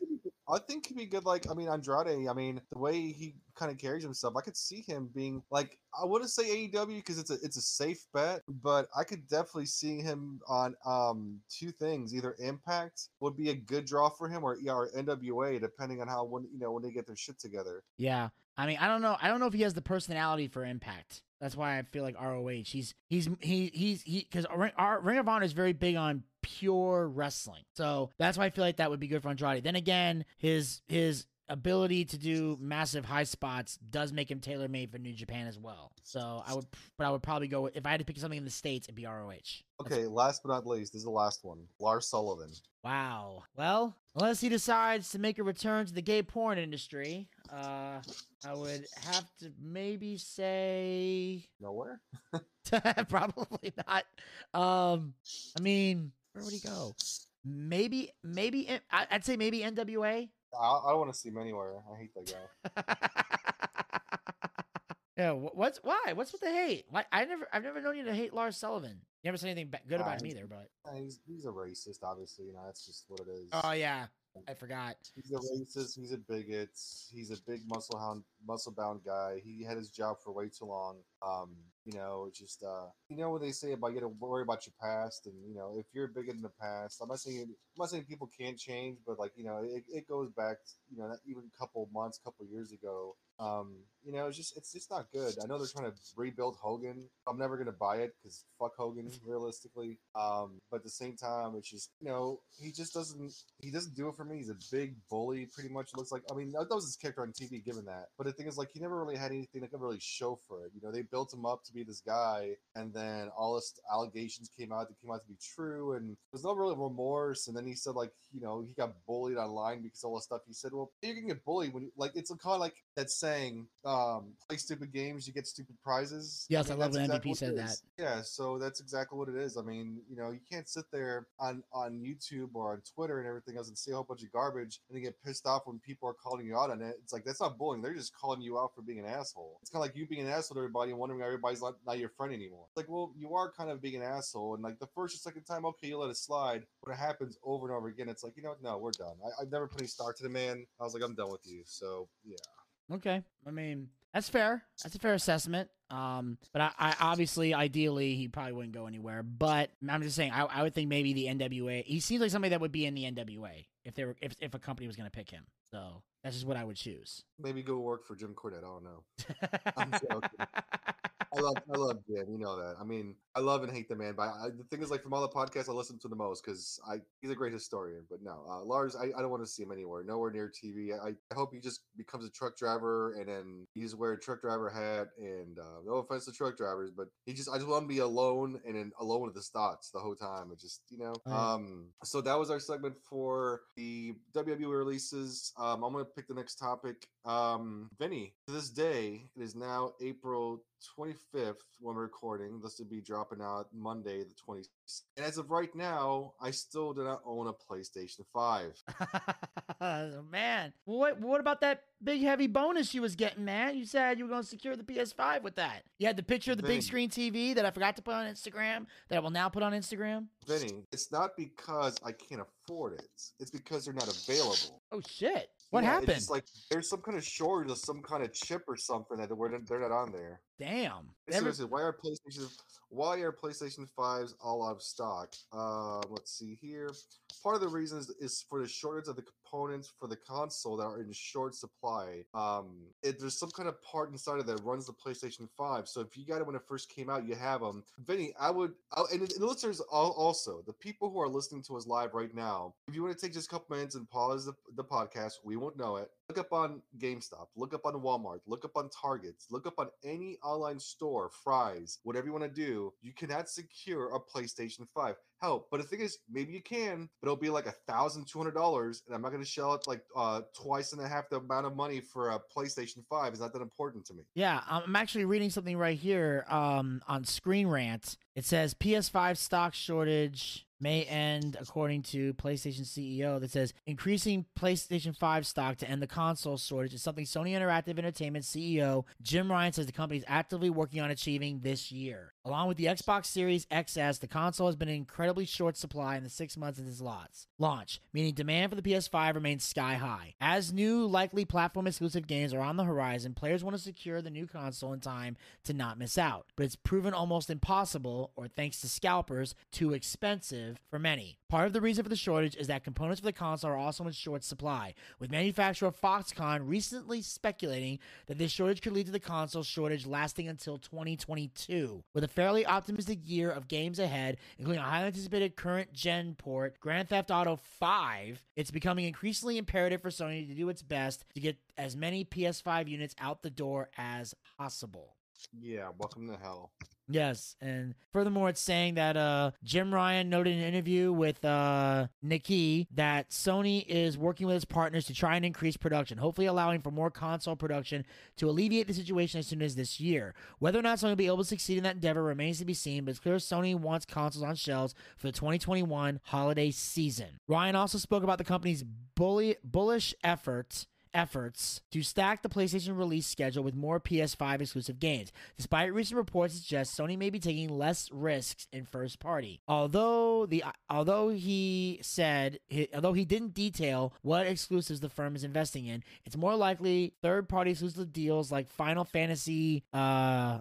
I think he'd be good. Like, I mean, Andrade. I mean, the way he kind of carries himself, I could see him being like. I wouldn't say AEW because it's a it's a safe bet, but I could definitely see him on um two things. Either Impact would be a good draw for him, or or NWA, depending on how when you know when they get their shit together. Yeah, I mean, I don't know. I don't know if he has the personality for Impact. That's why I feel like ROH. He's he's he he's he because our Ring of Honor is very big on pure wrestling. So that's why I feel like that would be good for Andrade. Then again, his his ability to do massive high spots does make him tailor made for New Japan as well. So I would, but I would probably go with, if I had to pick something in the states, it'd be ROH. Okay, last but not least, this is the last one. Lars Sullivan. Wow. Well, unless he decides to make a return to the gay porn industry, uh, I would have to maybe say Nowhere. probably not. Um, I mean, where would he go? Maybe, maybe I'd say maybe NWA. I, I don't want to see him anywhere. I hate that guy. yeah. What's why? What's with the hate? Why? I never, I've never known you to hate Lars Sullivan. You never said anything good about him Uh, either, but He's he's a racist, obviously. You know, that's just what it is. oh yeah, I forgot. He's a racist. He's a bigot. He's a big muscle hound, muscle bound guy. He had his job for way too long. Um, you know, just uh, you know what they say about you got to worry about your past, and you know if you're a bigot in the past. I'm not saying I'm not saying people can't change, but like you know it, it goes back, you know, even a couple months, couple years ago. Um, you know, it's just it's just not good. I know they're trying to rebuild Hogan. I'm never gonna buy it because fuck Hogan, realistically. Um, but at the same time, it's just you know he just doesn't he doesn't do it for me. He's a big bully, pretty much. Looks like I mean that was his character on TV, given that. But the thing is, like he never really had anything that could really show for it. You know, they built him up to be this guy, and then all this allegations came out that came out to be true, and there's no real remorse. And then he said like you know he got bullied online because all the stuff he said. Well, you can get bullied when you, like it's kind of like that saying um, play stupid games, you get stupid prizes. Yes, I love that's when exactly MVP said that. Yeah, so that's exactly what it is. I mean, you know, you can't sit there on on YouTube or on Twitter and everything else and see a whole bunch of garbage and then get pissed off when people are calling you out on it. It's like that's not bullying; they're just calling you out for being an asshole. It's kind of like you being an asshole to everybody and wondering why everybody's not, not your friend anymore. It's like, well, you are kind of being an asshole, and like the first or second time, okay, you let it slide. But it happens over and over again, it's like, you know, no, we're done. I, I've never put any stock to the man. I was like, I'm done with you. So yeah. Okay. I mean, that's fair. That's a fair assessment. Um, but I, I obviously, ideally, he probably wouldn't go anywhere. But I'm just saying, I, I would think maybe the NWA. He seems like somebody that would be in the NWA if they were if if a company was going to pick him. So that's just what I would choose. Maybe go work for Jim Cornette. I don't know. I'm joking. I love, I love Jim. You know that. I mean, I love and hate the man. But I, the thing is, like from all the podcasts I listen to the most, because I he's a great historian. But no, uh, Lars, I, I don't want to see him anywhere. Nowhere near TV. I, I hope he just becomes a truck driver and then he's wear a truck driver hat. And uh, no offense to truck drivers, but he just I just want to be alone and then alone with his thoughts the whole time. It just you know. Um. So that was our segment for the WWE releases. Um. I'm gonna pick the next topic. Um. Vinny, to this day, it is now April 25th when recording. This will be dropping out Monday, the 26th. And as of right now, I still do not own a PlayStation 5. man, what what about that big heavy bonus you was getting, man? You said you were going to secure the PS5 with that. You had the picture of the big screen TV that I forgot to put on Instagram that I will now put on Instagram. Vinny, it's not because I can't afford it. It's because they're not available. Oh shit! What Yeah, happened? It's like there's some kind of shortage of some kind of chip or something that they're, they're not on there. Damn. Every- Seriously, why are PlayStation why are PlayStation 5s all out of stock? Uh, let's see here. Part of the reason is, is for the shortage of the components for the console that are in short supply. Um, it, there's some kind of part inside of that runs the PlayStation 5. So if you got it when it first came out, you have them. Vinny, I would, I, and, the listeners also, the people who are listening to us live right now, if you want to take just a couple minutes and pause the, the podcast, we won't know it. Look up on GameStop, look up on Walmart, look up on Targets, look up on any online store, Fry's, whatever you want to do. You cannot secure a PlayStation 5. Hell, but the thing is, maybe you can, but it'll be like a thousand two hundred dollars, and I'm not going to shell out like uh, twice and a half the amount of money for a PlayStation 5. It's not that important to me. Yeah, I'm actually reading something right here um, on Screen Rant. It says PS5 stock shortage may end, according to PlayStation CEO, that says increasing PlayStation 5 stock to end the console shortage is something Sony Interactive Entertainment CEO Jim Ryan says the company is actively working on achieving this year. Along with the Xbox Series XS, the console has been in incredibly short supply in the six months of its launch, meaning demand for the PS5 remains sky high. As new, likely platform exclusive games are on the horizon, players want to secure the new console in time to not miss out. But it's proven almost impossible, or thanks to scalpers, too expensive for many. Part of the reason for the shortage is that components for the console are also in short supply, with manufacturer Foxconn recently speculating that this shortage could lead to the console shortage lasting until 2022. With a fairly optimistic year of games ahead, including a highly anticipated current gen port, Grand Theft Auto 5, it's becoming increasingly imperative for Sony to do its best to get as many PS5 units out the door as possible. Yeah, welcome to hell. Yes, and furthermore, it's saying that uh, Jim Ryan noted in an interview with uh, Nikkei that Sony is working with its partners to try and increase production, hopefully allowing for more console production to alleviate the situation as soon as this year. Whether or not Sony will be able to succeed in that endeavor remains to be seen, but it's clear Sony wants consoles on shelves for the 2021 holiday season. Ryan also spoke about the company's bully, bullish efforts efforts to stack the PlayStation release schedule with more PS5 exclusive games. Despite recent reports suggest Sony may be taking less risks in first party. Although the although he said he, although he didn't detail what exclusives the firm is investing in, it's more likely third party exclusive deals like Final Fantasy uh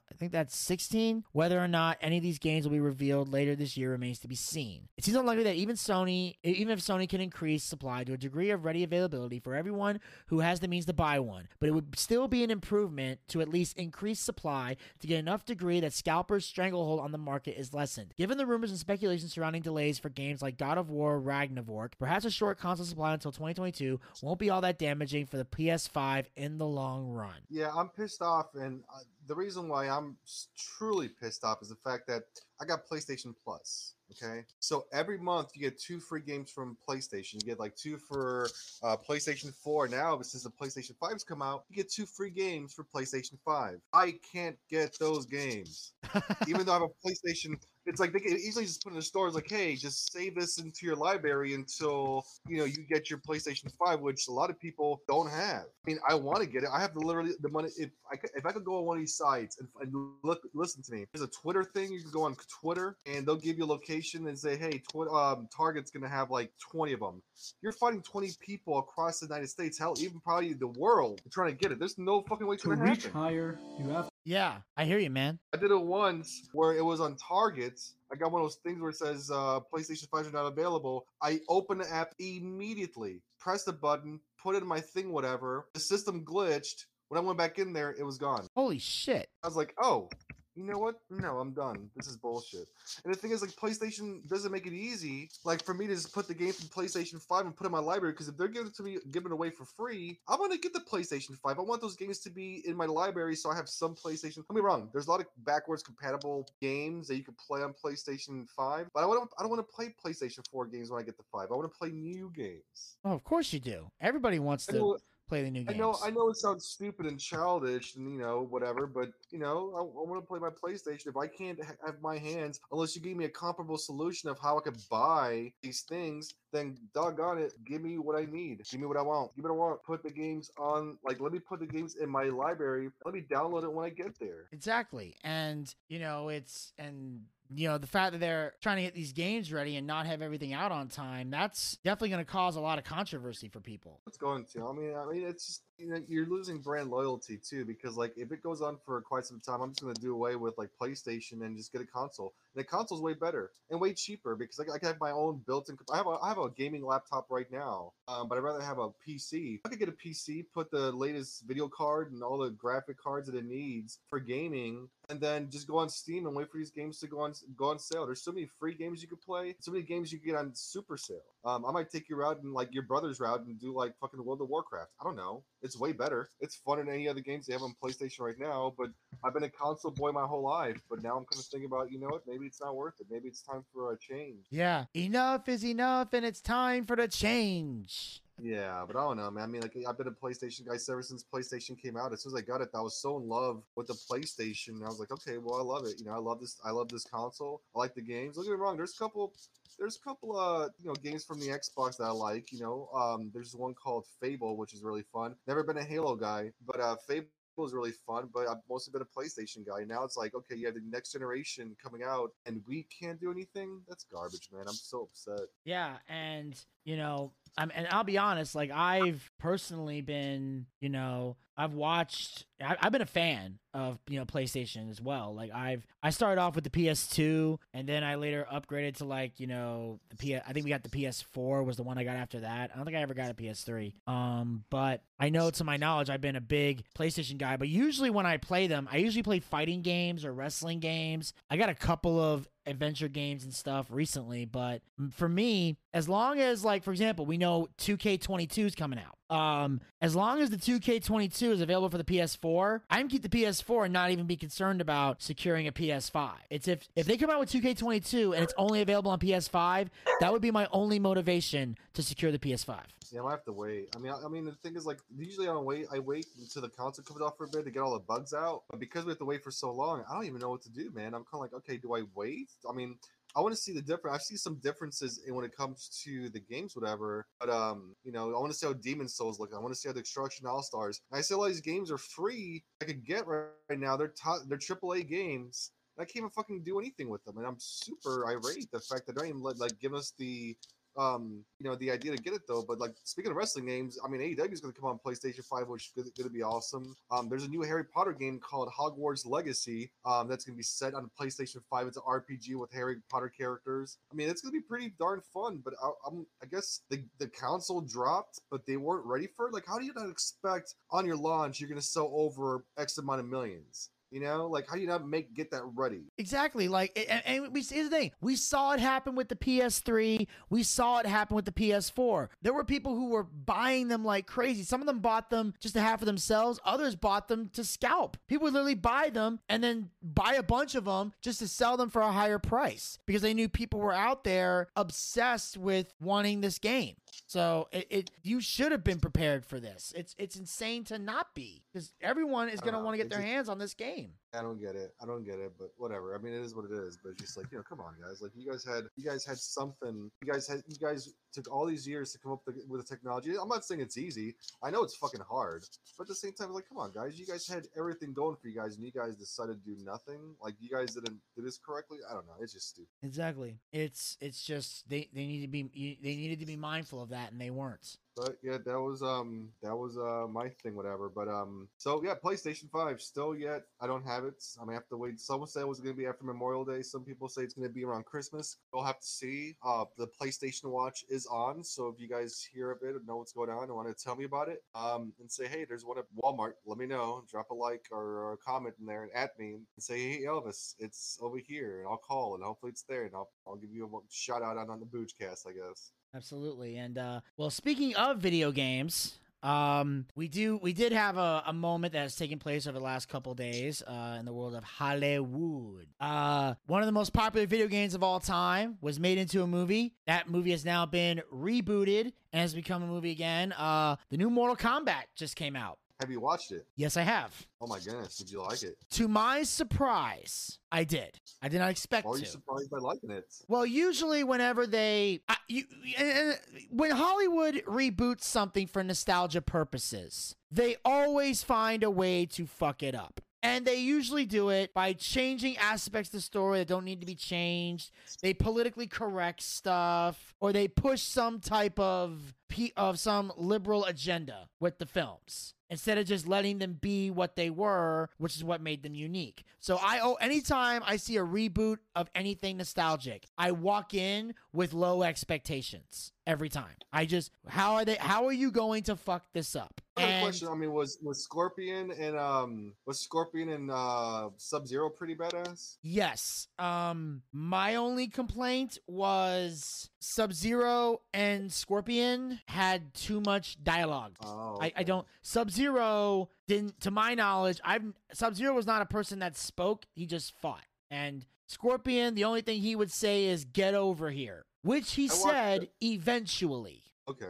I think that's 16. Whether or not any of these games will be revealed later this year remains to be seen. It seems unlikely that even Sony even if Sony can increase supply to a degree of ready availability for everyone who has the means to buy one, but it would still be an improvement to at least increase supply to get enough degree that scalpers' stranglehold on the market is lessened. Given the rumors and speculation surrounding delays for games like God of War Ragnarok, perhaps a short console supply until 2022 won't be all that damaging for the PS5 in the long run. Yeah, I'm pissed off, and uh, the reason why I'm truly pissed off is the fact that I got PlayStation Plus. Okay, so every month you get two free games from PlayStation. You get like two for uh, PlayStation 4. Now, but since the PlayStation 5's come out, you get two free games for PlayStation 5. I can't get those games, even though I have a PlayStation. It's like they can easily just put in the stores like, hey, just save this into your library until you know you get your PlayStation 5, which a lot of people don't have. I mean, I want to get it. I have the literally the money. If I could, if I could go on one of these sites and, and look, listen to me. There's a Twitter thing. You can go on Twitter and they'll give you a location and say, hey, tw- um, Target's gonna have like 20 of them. You're fighting 20 people across the United States, hell, even probably the world, trying to get it. There's no fucking way To gonna reach happen. higher, you have Yeah, I hear you, man. I did it once where it was on Target. I got one of those things where it says uh, PlayStation 5 are not available. I opened the app immediately, pressed the button, put it in my thing, whatever. The system glitched. When I went back in there, it was gone. Holy shit. I was like, oh, you know what? No, I'm done. This is bullshit. And the thing is, like, PlayStation doesn't make it easy, like, for me to just put the game from PlayStation 5 and put it in my library. Because if they're giving it to me, giving it away for free, I want to get the PlayStation 5. I want those games to be in my library so I have some PlayStation. Don't be wrong. There's a lot of backwards compatible games that you can play on PlayStation 5, but I want to. I don't want to play PlayStation 4 games when I get the 5. I want to play new games. Oh, of course you do. Everybody wants to play the new I know, I know it sounds stupid and childish, and you know, whatever. But you know, I, I want to play my PlayStation. If I can't ha- have my hands, unless you give me a comparable solution of how I could buy these things, then doggone it, give me what I need. Give me what I want. Give me what I want. Put the games on. Like, let me put the games in my library. Let me download it when I get there. Exactly. And, you know, it's, and, you know, the fact that they're trying to get these games ready and not have everything out on time, that's definitely going to cause a lot of controversy for people. It's going to. I mean, I mean, it's just you know, you're losing brand loyalty too because like if it goes on for quite some time, I'm just gonna do away with like PlayStation and just get a console. And the console's way better and way cheaper because I, I can have my own built-in. I have a I have a gaming laptop right now, um, but I'd rather have a PC. I could get a PC, put the latest video card and all the graphic cards that it needs for gaming, and then just go on Steam and wait for these games to go on go on sale. There's so many free games you could play, so many games you can get on super sale. Um, I might take you out and like your brother's route and do like fucking World of Warcraft. I don't know. It's way better. It's fun than any other games they have on PlayStation right now. But I've been a console boy my whole life. But now I'm kind of thinking about, you know what? Maybe it's not worth it. Maybe it's time for a change. Yeah. Enough is enough and it's time for the change. Yeah, but I don't know, man. I mean, like I've been a PlayStation guy ever since PlayStation came out. As soon as I got it, I was so in love with the PlayStation. I was like, okay, well, I love it. You know, I love this. I love this console. I like the games. Don't get me wrong. There's a couple. There's a couple uh you know games from the Xbox that I like. You know, um, there's one called Fable, which is really fun. Never been a Halo guy, but uh, Fable was really fun, but I've mostly been a PlayStation guy. Now it's like, okay, you have the next generation coming out, and we can't do anything. That's garbage, man. I'm so upset. Yeah, and you know, I'm, and I'll be honest, like I've personally been, you know, I've watched, I, I've been a fan of you know PlayStation as well. Like I've, I started off with the PS2, and then I later upgraded to like you know the P. I think we got the PS4 was the one I got after that. I don't think I ever got a PS3. Um, but I know to my knowledge, I've been a big PlayStation guy. But usually when I play them, I usually play fighting games or wrestling games. I got a couple of adventure games and stuff recently, but for me, as long as like for example, we know 2K22 is coming out. Um, as long as the 2K22 is available for the PS4, I can keep the PS4 and not even be concerned about securing a PS5. It's if if they come out with 2K22 and it's only available on PS5, that would be my only motivation to secure the PS5. Yeah, I have to wait. I mean, I, I mean, the thing is, like, usually I wait. I wait until the console comes off for a bit to get all the bugs out. But because we have to wait for so long, I don't even know what to do, man. I'm kind of like, okay, do I wait? I mean, I want to see the difference. I see some differences in when it comes to the games, whatever. But um, you know, I want to see how Demon's Souls look. I want to see how the Destruction All Stars. I see a lot of these games are free. I could get right, right now. They're top, they're AAA games. I can't even fucking do anything with them, and I'm super irate the fact that they don't even let, like give us the um, you know, the idea to get it though. But like speaking of wrestling games, I mean, AEW is going to come on PlayStation Five, which is going to be awesome. Um, there's a new Harry Potter game called Hogwarts Legacy. Um, that's going to be set on PlayStation Five. It's an RPG with Harry Potter characters. I mean, it's going to be pretty darn fun. But I, I'm, I guess the the console dropped, but they weren't ready for it. Like, how do you not expect on your launch you're going to sell over X amount of millions? You know, like how do you not make get that ready? Exactly. Like, and, and we here's the thing: we saw it happen with the PS3. We saw it happen with the PS4. There were people who were buying them like crazy. Some of them bought them just to have for themselves. Others bought them to scalp. People would literally buy them and then buy a bunch of them just to sell them for a higher price because they knew people were out there obsessed with wanting this game. So it, it you should have been prepared for this. It's it's insane to not be because everyone is going to oh, want to get their hands on this game. I don't get it. I don't get it, but whatever. I mean, it is what it is. But it's just like you know, come on, guys. Like you guys had, you guys had something. You guys had, you guys took all these years to come up with the technology. I'm not saying it's easy. I know it's fucking hard, but at the same time, like, come on, guys. You guys had everything going for you guys, and you guys decided to do nothing. Like you guys didn't do this correctly. I don't know. It's just stupid. Exactly. It's it's just they they need to be they needed to be mindful of that and they weren't. But yeah, that was um that was uh my thing, whatever. But um so yeah, PlayStation Five still yet I don't have it. I'm gonna have to wait. Someone said it was gonna be after Memorial Day. Some people say it's gonna be around Christmas. We'll have to see. Uh, the PlayStation Watch is on, so if you guys hear of it know what's going on and want to tell me about it, um, and say hey, there's one at Walmart. Let me know. Drop a like or, or a comment in there and at me and say hey Elvis, it's over here, and I'll call and hopefully it's there, and I'll I'll give you a shout out on on the Boochcast, I guess. Absolutely. And uh well speaking of video games, um we do we did have a, a moment that has taken place over the last couple days uh in the world of Hollywood. Uh one of the most popular video games of all time was made into a movie. That movie has now been rebooted and has become a movie again. Uh the new Mortal Kombat just came out. Have you watched it? Yes, I have. Oh my goodness, did you like it? To my surprise, I did. I did not expect Why are to. you surprised by liking it? Well, usually whenever they, I, you, and when Hollywood reboots something for nostalgia purposes, they always find a way to fuck it up. And they usually do it by changing aspects of the story that don't need to be changed. They politically correct stuff, or they push some type of of some liberal agenda with the films instead of just letting them be what they were, which is what made them unique. So I oh anytime I see a reboot of anything nostalgic, I walk in with low expectations every time. I just how are they how are you going to fuck this up? I And- question. I mean, was was Scorpion and um was Scorpion and uh Sub Zero pretty badass? Yes. Um my only complaint was Sub-Zero and Scorpion had too much dialogue. Oh, I, I don't Sub-Zero didn't to my knowledge, I've Sub-Zero was not a person that spoke, he just fought. And Scorpion, the only thing he would say is get over here, which he I said eventually. Okay.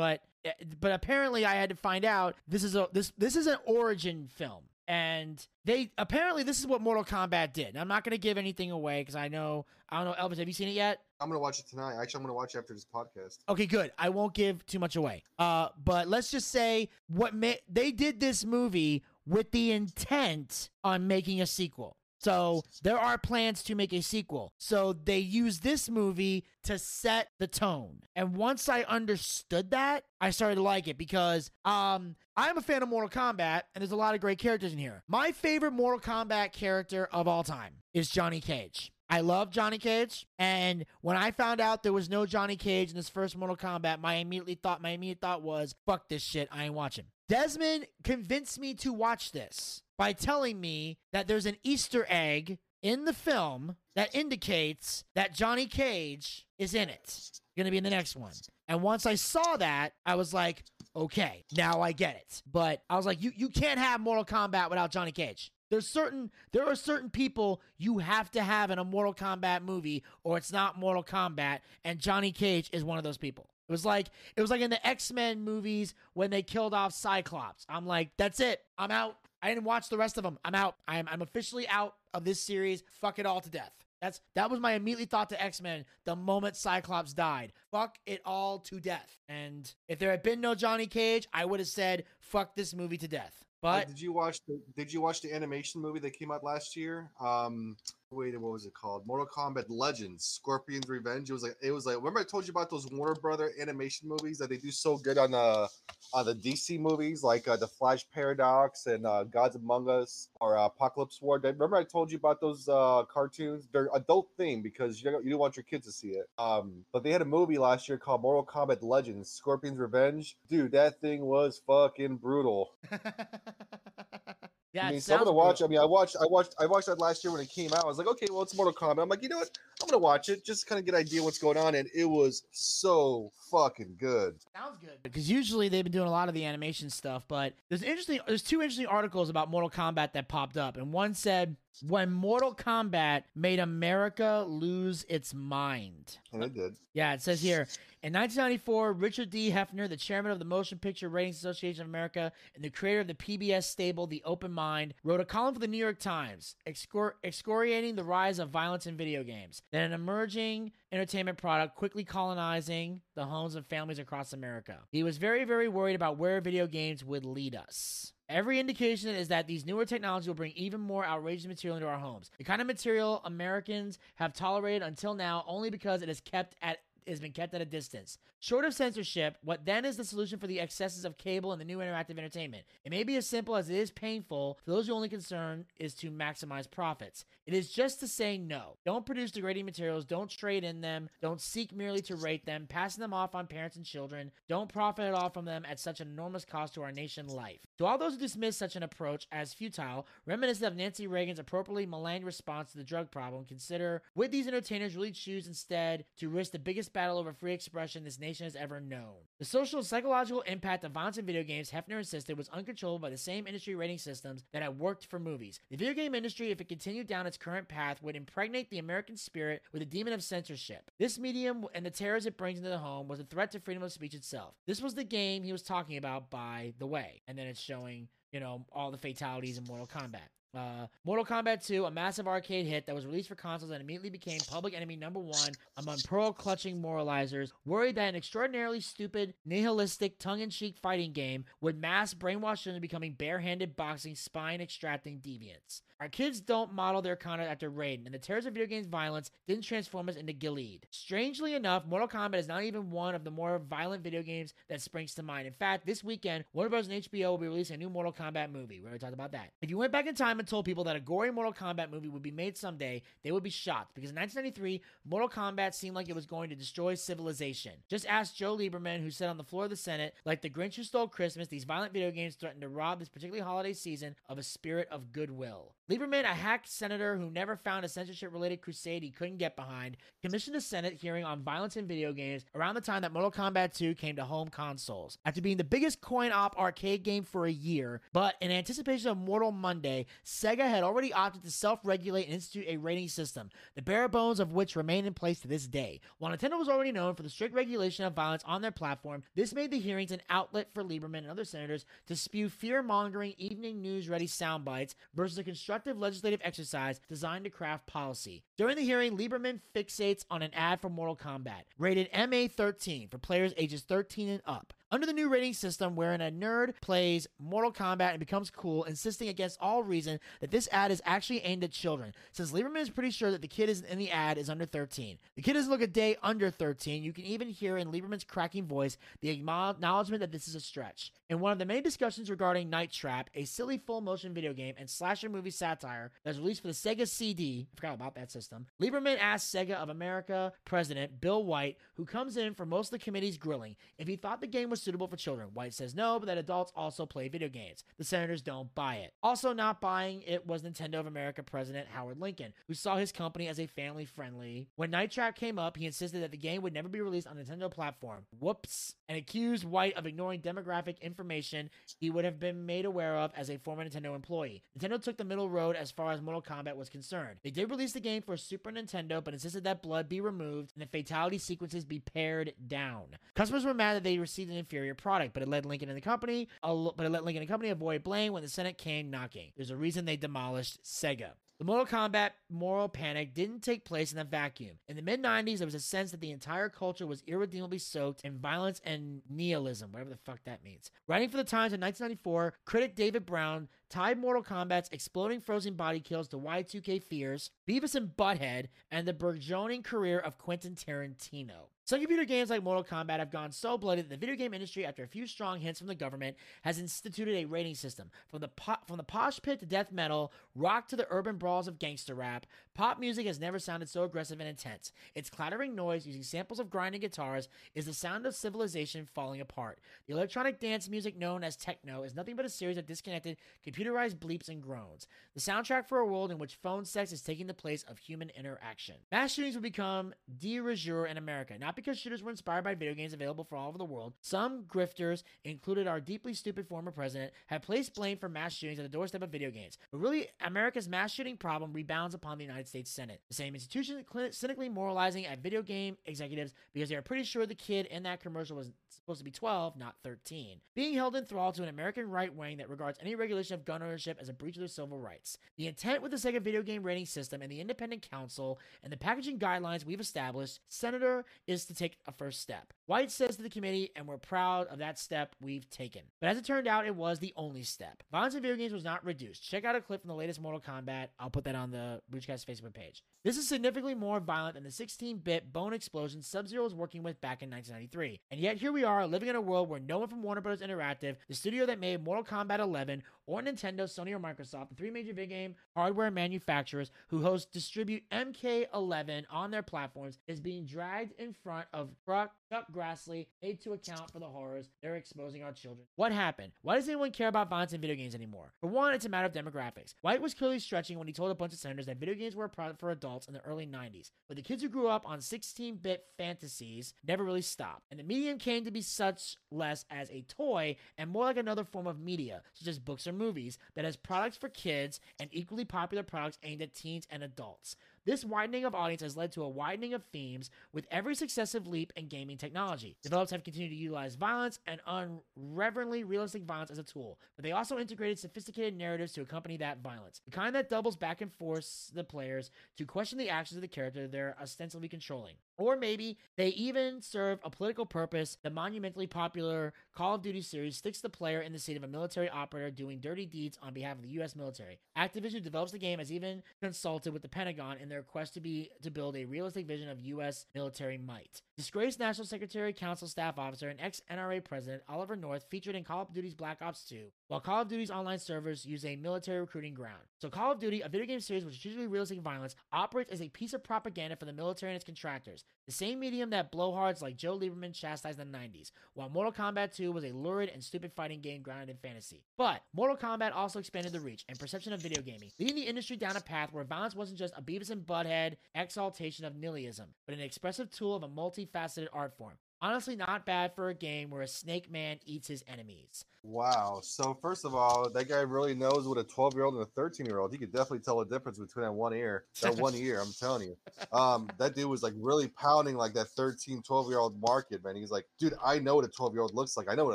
But eh, but apparently I had to find out this is a this this is an origin film. And they apparently this is what Mortal Kombat did. And I'm not going to give anything away because I know I don't know Elvis. Have you seen it yet? I'm gonna watch it tonight. Actually, I'm gonna watch it after this podcast. Okay, good. I won't give too much away. Uh, but let's just say what ma- they did this movie with the intent on making a sequel. So there are plans to make a sequel. So they use this movie to set the tone. And once I understood that, I started to like it because um I'm a fan of Mortal Kombat and there's a lot of great characters in here. My favorite Mortal Kombat character of all time is Johnny Cage. I love Johnny Cage, and when I found out there was no Johnny Cage in this first Mortal Kombat, my immediately thought my immediate thought was, "Fuck this shit, I ain't watching." Desmond convinced me to watch this by telling me that there's an Easter egg in the film that indicates that Johnny Cage is in it. Going to be in the next one. And once I saw that, I was like, okay, now I get it. But I was like, you you can't have Mortal Kombat without Johnny Cage. There's certain there are certain people you have to have in a Mortal Kombat movie or it's not Mortal Kombat and Johnny Cage is one of those people. It was like it was like in the X-Men movies when they killed off Cyclops. I'm like, that's it. I'm out. I didn't watch the rest of them. I'm out. I'm I'm officially out of this series. Fuck it all to death. That's that was my immediately thought to X Men the moment Cyclops died. Fuck it all to death. And if there had been no Johnny Cage, I would have said fuck this movie to death. But did you watch the Did you watch the animation movie that came out last year? Um, wait, what was it called? Mortal Kombat Legends: Scorpion's Revenge. It was like it was like. Remember I told you about those Warner Brother animation movies that they do so good on the on the DC movies, like uh, the Flash Paradox and uh, Gods Among Us or uh, Apocalypse War. Remember I told you about those uh, cartoons? They're adult themed because you don't, you don't want your kids to see it. Um, but they had a movie last year called Mortal Kombat Legends: Scorpion's Revenge. Dude, that thing was fucking brutal. yeah, I mean, so I'm gonna watch. brutal. I mean, I watched, I watched, I watched that last year when it came out. I was like, okay, well, it's Mortal Kombat. I'm like, you know what? I'm gonna watch it just kind of get an idea what's going on, and it was so fucking good. Sounds good. Because usually they've been doing a lot of the animation stuff, but there's interesting there's two interesting articles about Mortal Kombat that popped up. And one said when Mortal Kombat made America lose its mind. And it did. Yeah, it says here in 1994, Richard D. Heffner, the chairman of the Motion Picture Ratings Association of America and the creator of the PBS stable The Open Mind, wrote a column for the New York Times excor- excoriating the rise of violence in video games, then an emerging entertainment product quickly colonizing the homes of families across America. He was very, very worried about where video games would lead us. Every indication is that these newer technologies will bring even more outrageous material into our homes. The kind of material Americans have tolerated until now only because it is kept at has been kept at a distance. Short of censorship, what then is the solution for the excesses of cable and the new interactive entertainment? It may be as simple as it is painful for those who only concern is to maximize profits. It is just to say no. Don't produce degrading materials, don't trade in them, don't seek merely to rate them, passing them off on parents and children. Don't profit at all from them at such an enormous cost to our nation life. To all those who dismiss such an approach as futile, reminiscent of Nancy Reagan's appropriately maligned response to the drug problem, consider would these entertainers really choose instead to risk the biggest battle over free expression this nation has ever known? The social and psychological impact of violence in video games, Heffner insisted, was uncontrollable by the same industry rating systems that had worked for movies. The video game industry, if it continued down its current path, would impregnate the American spirit with a demon of censorship. This medium and the terrors it brings into the home was a threat to freedom of speech itself. This was the game he was talking about, by the way. And then it's showing, you know, all the fatalities in Mortal Kombat. Uh, Mortal Kombat 2, a massive arcade hit that was released for consoles and immediately became public enemy number one among pearl clutching moralizers, worried that an extraordinarily stupid, nihilistic, tongue in cheek fighting game would mass brainwash them into becoming barehanded boxing, spine extracting deviants. Our kids don't model their conduct after Raiden, and the terrors of video games violence didn't transform us into Gilead. Strangely enough, Mortal Kombat is not even one of the more violent video games that springs to mind. In fact, this weekend, Warner Bros. and HBO will be releasing a new Mortal Kombat movie. We already talked about that. If you went back in time and told people that a gory Mortal Kombat movie would be made someday, they would be shocked because in 1993, Mortal Kombat seemed like it was going to destroy civilization. Just ask Joe Lieberman, who said on the floor of the Senate, like the Grinch who stole Christmas, these violent video games threaten to rob this particular holiday season of a spirit of goodwill. Lieberman, a hack senator who never found a censorship related crusade he couldn't get behind, commissioned a Senate hearing on violence in video games around the time that Mortal Kombat 2 came to home consoles. After being the biggest coin op arcade game for a year, but in anticipation of Mortal Monday, Sega had already opted to self regulate and institute a rating system, the bare bones of which remain in place to this day. While Nintendo was already known for the strict regulation of violence on their platform, this made the hearings an outlet for Lieberman and other senators to spew fear mongering evening news ready sound bites versus a constructive legislative exercise designed to craft policy. During the hearing, Lieberman fixates on an ad for Mortal Kombat, rated MA 13 for players ages 13 and up. Under the new rating system, wherein a nerd plays Mortal Kombat and becomes cool, insisting against all reason that this ad is actually aimed at children, since Lieberman is pretty sure that the kid in the ad is under 13. The kid doesn't look a day under 13. You can even hear in Lieberman's cracking voice the acknowledgement that this is a stretch. In one of the many discussions regarding Night Trap, a silly full motion video game and slasher movie satire that was released for the Sega CD, I forgot about that system, Lieberman asked Sega of America president Bill White, who comes in for most of the committee's grilling, if he thought the game was suitable for children. White says no, but that adults also play video games. The senators don't buy it. Also, not buying it was Nintendo of America president Howard Lincoln, who saw his company as a family friendly. When Night Trap came up, he insisted that the game would never be released on Nintendo platform. Whoops. And accused White of ignoring demographic information he would have been made aware of as a former Nintendo employee. Nintendo took the middle road as far as Mortal Kombat was concerned. They did release the game for Super Nintendo, but insisted that blood be removed and the fatality sequences be pared down. Customers were mad that they received an inferior product, but it led Lincoln and the company, but it let Lincoln and the company avoid blame when the Senate came knocking. There's a reason they demolished Sega. The Mortal Kombat moral panic didn't take place in a vacuum. In the mid 90s, there was a sense that the entire culture was irredeemably soaked in violence and nihilism, whatever the fuck that means. Writing for the Times in 1994, critic David Brown tied Mortal Kombat's exploding frozen body kills to Y2K fears, Beavis and Butthead, and the burgeoning career of Quentin Tarantino. Some computer games like Mortal Kombat have gone so bloody that the video game industry, after a few strong hints from the government, has instituted a rating system. From the po- from the mosh pit to death metal, rock to the urban brawls of gangster rap, pop music has never sounded so aggressive and intense. Its clattering noise, using samples of grinding guitars, is the sound of civilization falling apart. The electronic dance music known as techno is nothing but a series of disconnected, computerized bleeps and groans. The soundtrack for a world in which phone sex is taking the place of human interaction. Mass shootings will become de rigueur in America, not because shooters were inspired by video games available for all over the world. Some grifters, included our deeply stupid former president, have placed blame for mass shootings at the doorstep of video games. But really, America's mass shooting problem rebounds upon the United States Senate, the same institution cynically moralizing at video game executives because they are pretty sure the kid in that commercial was supposed to be 12, not 13. Being held in thrall to an American right wing that regards any regulation of gun ownership as a breach of their civil rights. The intent with the Sega video game rating system and the independent council and the packaging guidelines we've established, Senator, is to take a first step. White says to the committee, and we're proud of that step we've taken. But as it turned out, it was the only step. Violence in video games was not reduced. Check out a clip from the latest Mortal Kombat. I'll put that on the Boochcast Facebook page. This is significantly more violent than the 16 bit bone explosion Sub Zero was working with back in 1993. And yet, here we are living in a world where no one from Warner Bros. Interactive, the studio that made Mortal Kombat 11, or Nintendo, Sony, or Microsoft, the three major video game hardware manufacturers who host distribute MK11 on their platforms, is being dragged in front of Chuck, Chuck Grassley, made to account for the horrors they're exposing our children. What happened? Why does anyone care about violence in video games anymore? For one, it's a matter of demographics. White was clearly stretching when he told a bunch of senators that video games were a product for adults in the early 90s. But the kids who grew up on 16 bit fantasies never really stopped. And the medium came to be such less as a toy and more like another form of media, such as books or movies, that has products for kids and equally popular products aimed at teens and adults. This widening of audience has led to a widening of themes with every successive leap in gaming technology. Developers have continued to utilize violence and unreverently realistic violence as a tool, but they also integrated sophisticated narratives to accompany that violence. The kind that doubles back and forth the players to question the actions of the character they're ostensibly controlling. Or maybe they even serve a political purpose. The monumentally popular Call of Duty series sticks the player in the seat of a military operator doing dirty deeds on behalf of the U.S. military. Activision, who develops the game, has even consulted with the Pentagon in their quest to be to build a realistic vision of U.S. military might. Disgraced National Secretary, Council Staff Officer, and ex-NRA President Oliver North featured in Call of Duty's Black Ops 2, while Call of Duty's online servers use a military recruiting ground. So Call of Duty, a video game series with strategically realistic violence, operates as a piece of propaganda for the military and its contractors, the same medium that blowhards like Joe Lieberman chastised in the 90s, while Mortal Kombat 2 was a lurid and stupid fighting game grounded in fantasy. But Mortal Kombat also expanded the reach and perception of video gaming, leading the industry down a path where violence wasn't just a Beavis and Butthead exaltation of nihilism, but an expressive tool of a multifaceted art form. Honestly, not bad for a game where a snake man eats his enemies. Wow. So first of all, that guy really knows what a 12 year old and a 13 year old. He could definitely tell the difference between that one ear. That one ear, I'm telling you. Um, that dude was like really pounding like that 13, 12 year old market, man. He's like, dude, I know what a 12 year old looks like. I know what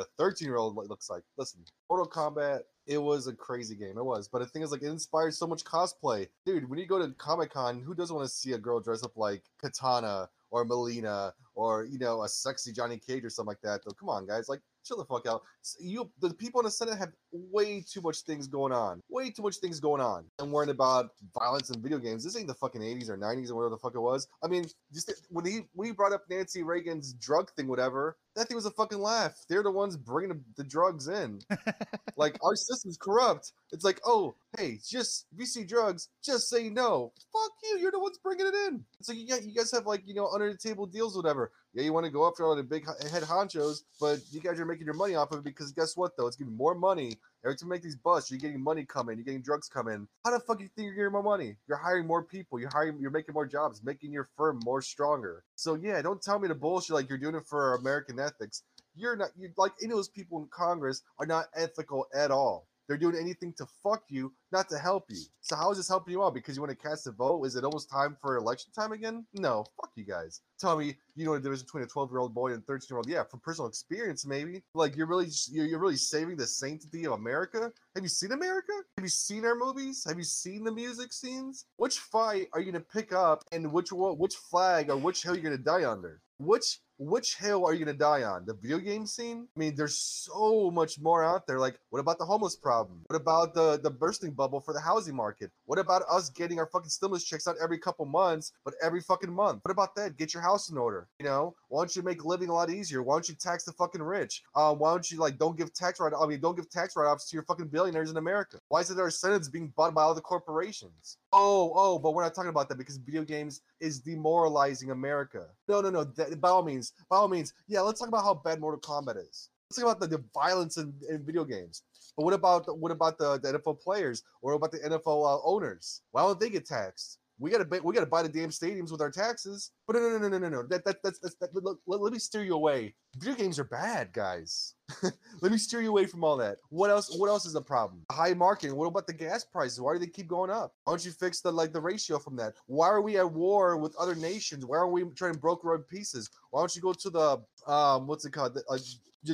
a 13 year old looks like. Listen, Mortal Kombat. It was a crazy game. It was, but the thing is, like, it inspired so much cosplay, dude. When you go to Comic Con, who doesn't want to see a girl dress up like Katana or Mileena or you know a sexy Johnny Cage or something like that. Though, come on, guys, like chill the fuck out. You, the people in the Senate have way too much things going on, way too much things going on. I'm worried about violence in video games. This ain't the fucking 80s or 90s or whatever the fuck it was. I mean, just when he when he brought up Nancy Reagan's drug thing, whatever, that thing was a fucking laugh. They're the ones bringing the, the drugs in. like our system's corrupt. It's like, oh, hey, just if you see drugs, just say no. Fuck you. You're the ones bringing it in. It's like, yeah, you guys have like you know under the table deals, whatever. Yeah, you want to go after all the big head honchos, but you guys are making your money off of it because guess what though? It's giving more money Every time you make these busts, you're getting money coming, you're getting drugs coming. How the fuck do you think you're getting more money? You're hiring more people, you're hiring, you're making more jobs, making your firm more stronger. So yeah, don't tell me the bullshit like you're doing it for American ethics. You're not. You like any of those people in Congress are not ethical at all. They're doing anything to fuck you, not to help you. So how is this helping you out? Because you want to cast a vote? Is it almost time for election time again? No, fuck you guys. Tell me you know the difference between a 12 year old boy and 13 year old. Yeah, from personal experience, maybe. Like you're really you're, you're really saving the sanctity of America. Have you seen America? Have you seen our movies? Have you seen the music scenes? Which fight are you gonna pick up, and which which flag or which hill you're gonna die under? Which which hill are you gonna die on? The video game scene? I mean, there's so much more out there. Like, what about the homeless problem? What about the the bursting bubble for the housing market? What about us getting our fucking stimulus checks not every couple months, but every fucking month? What about that? Get your house in order. You know, why don't you make living a lot easier? Why don't you tax the fucking rich? Uh, why don't you like don't give tax write? I mean, don't give tax write-offs to your fucking billionaires in America? Why is it our sentence being bought by all the corporations? Oh, oh, but we're not talking about that because video games is demoralizing America. No, no, no. That, by all means, by all means, yeah. Let's talk about how bad Mortal Kombat is. Let's talk about the, the violence in, in video games. But what about what about the, the NFL players or about the NFL uh, owners? Why don't they get taxed? We gotta we gotta buy the damn stadiums with our taxes. But no, no, no, no, no, no. That, that that's that's that, let, let, let me steer you away. Video games are bad, guys. let me steer you away from all that. What else? What else is the problem? High marketing. What about the gas prices? Why do they keep going up? Why don't you fix the like the ratio from that? Why are we at war with other nations? Why aren't we trying to broker our pieces? Why don't you go to the um what's it called? The, uh,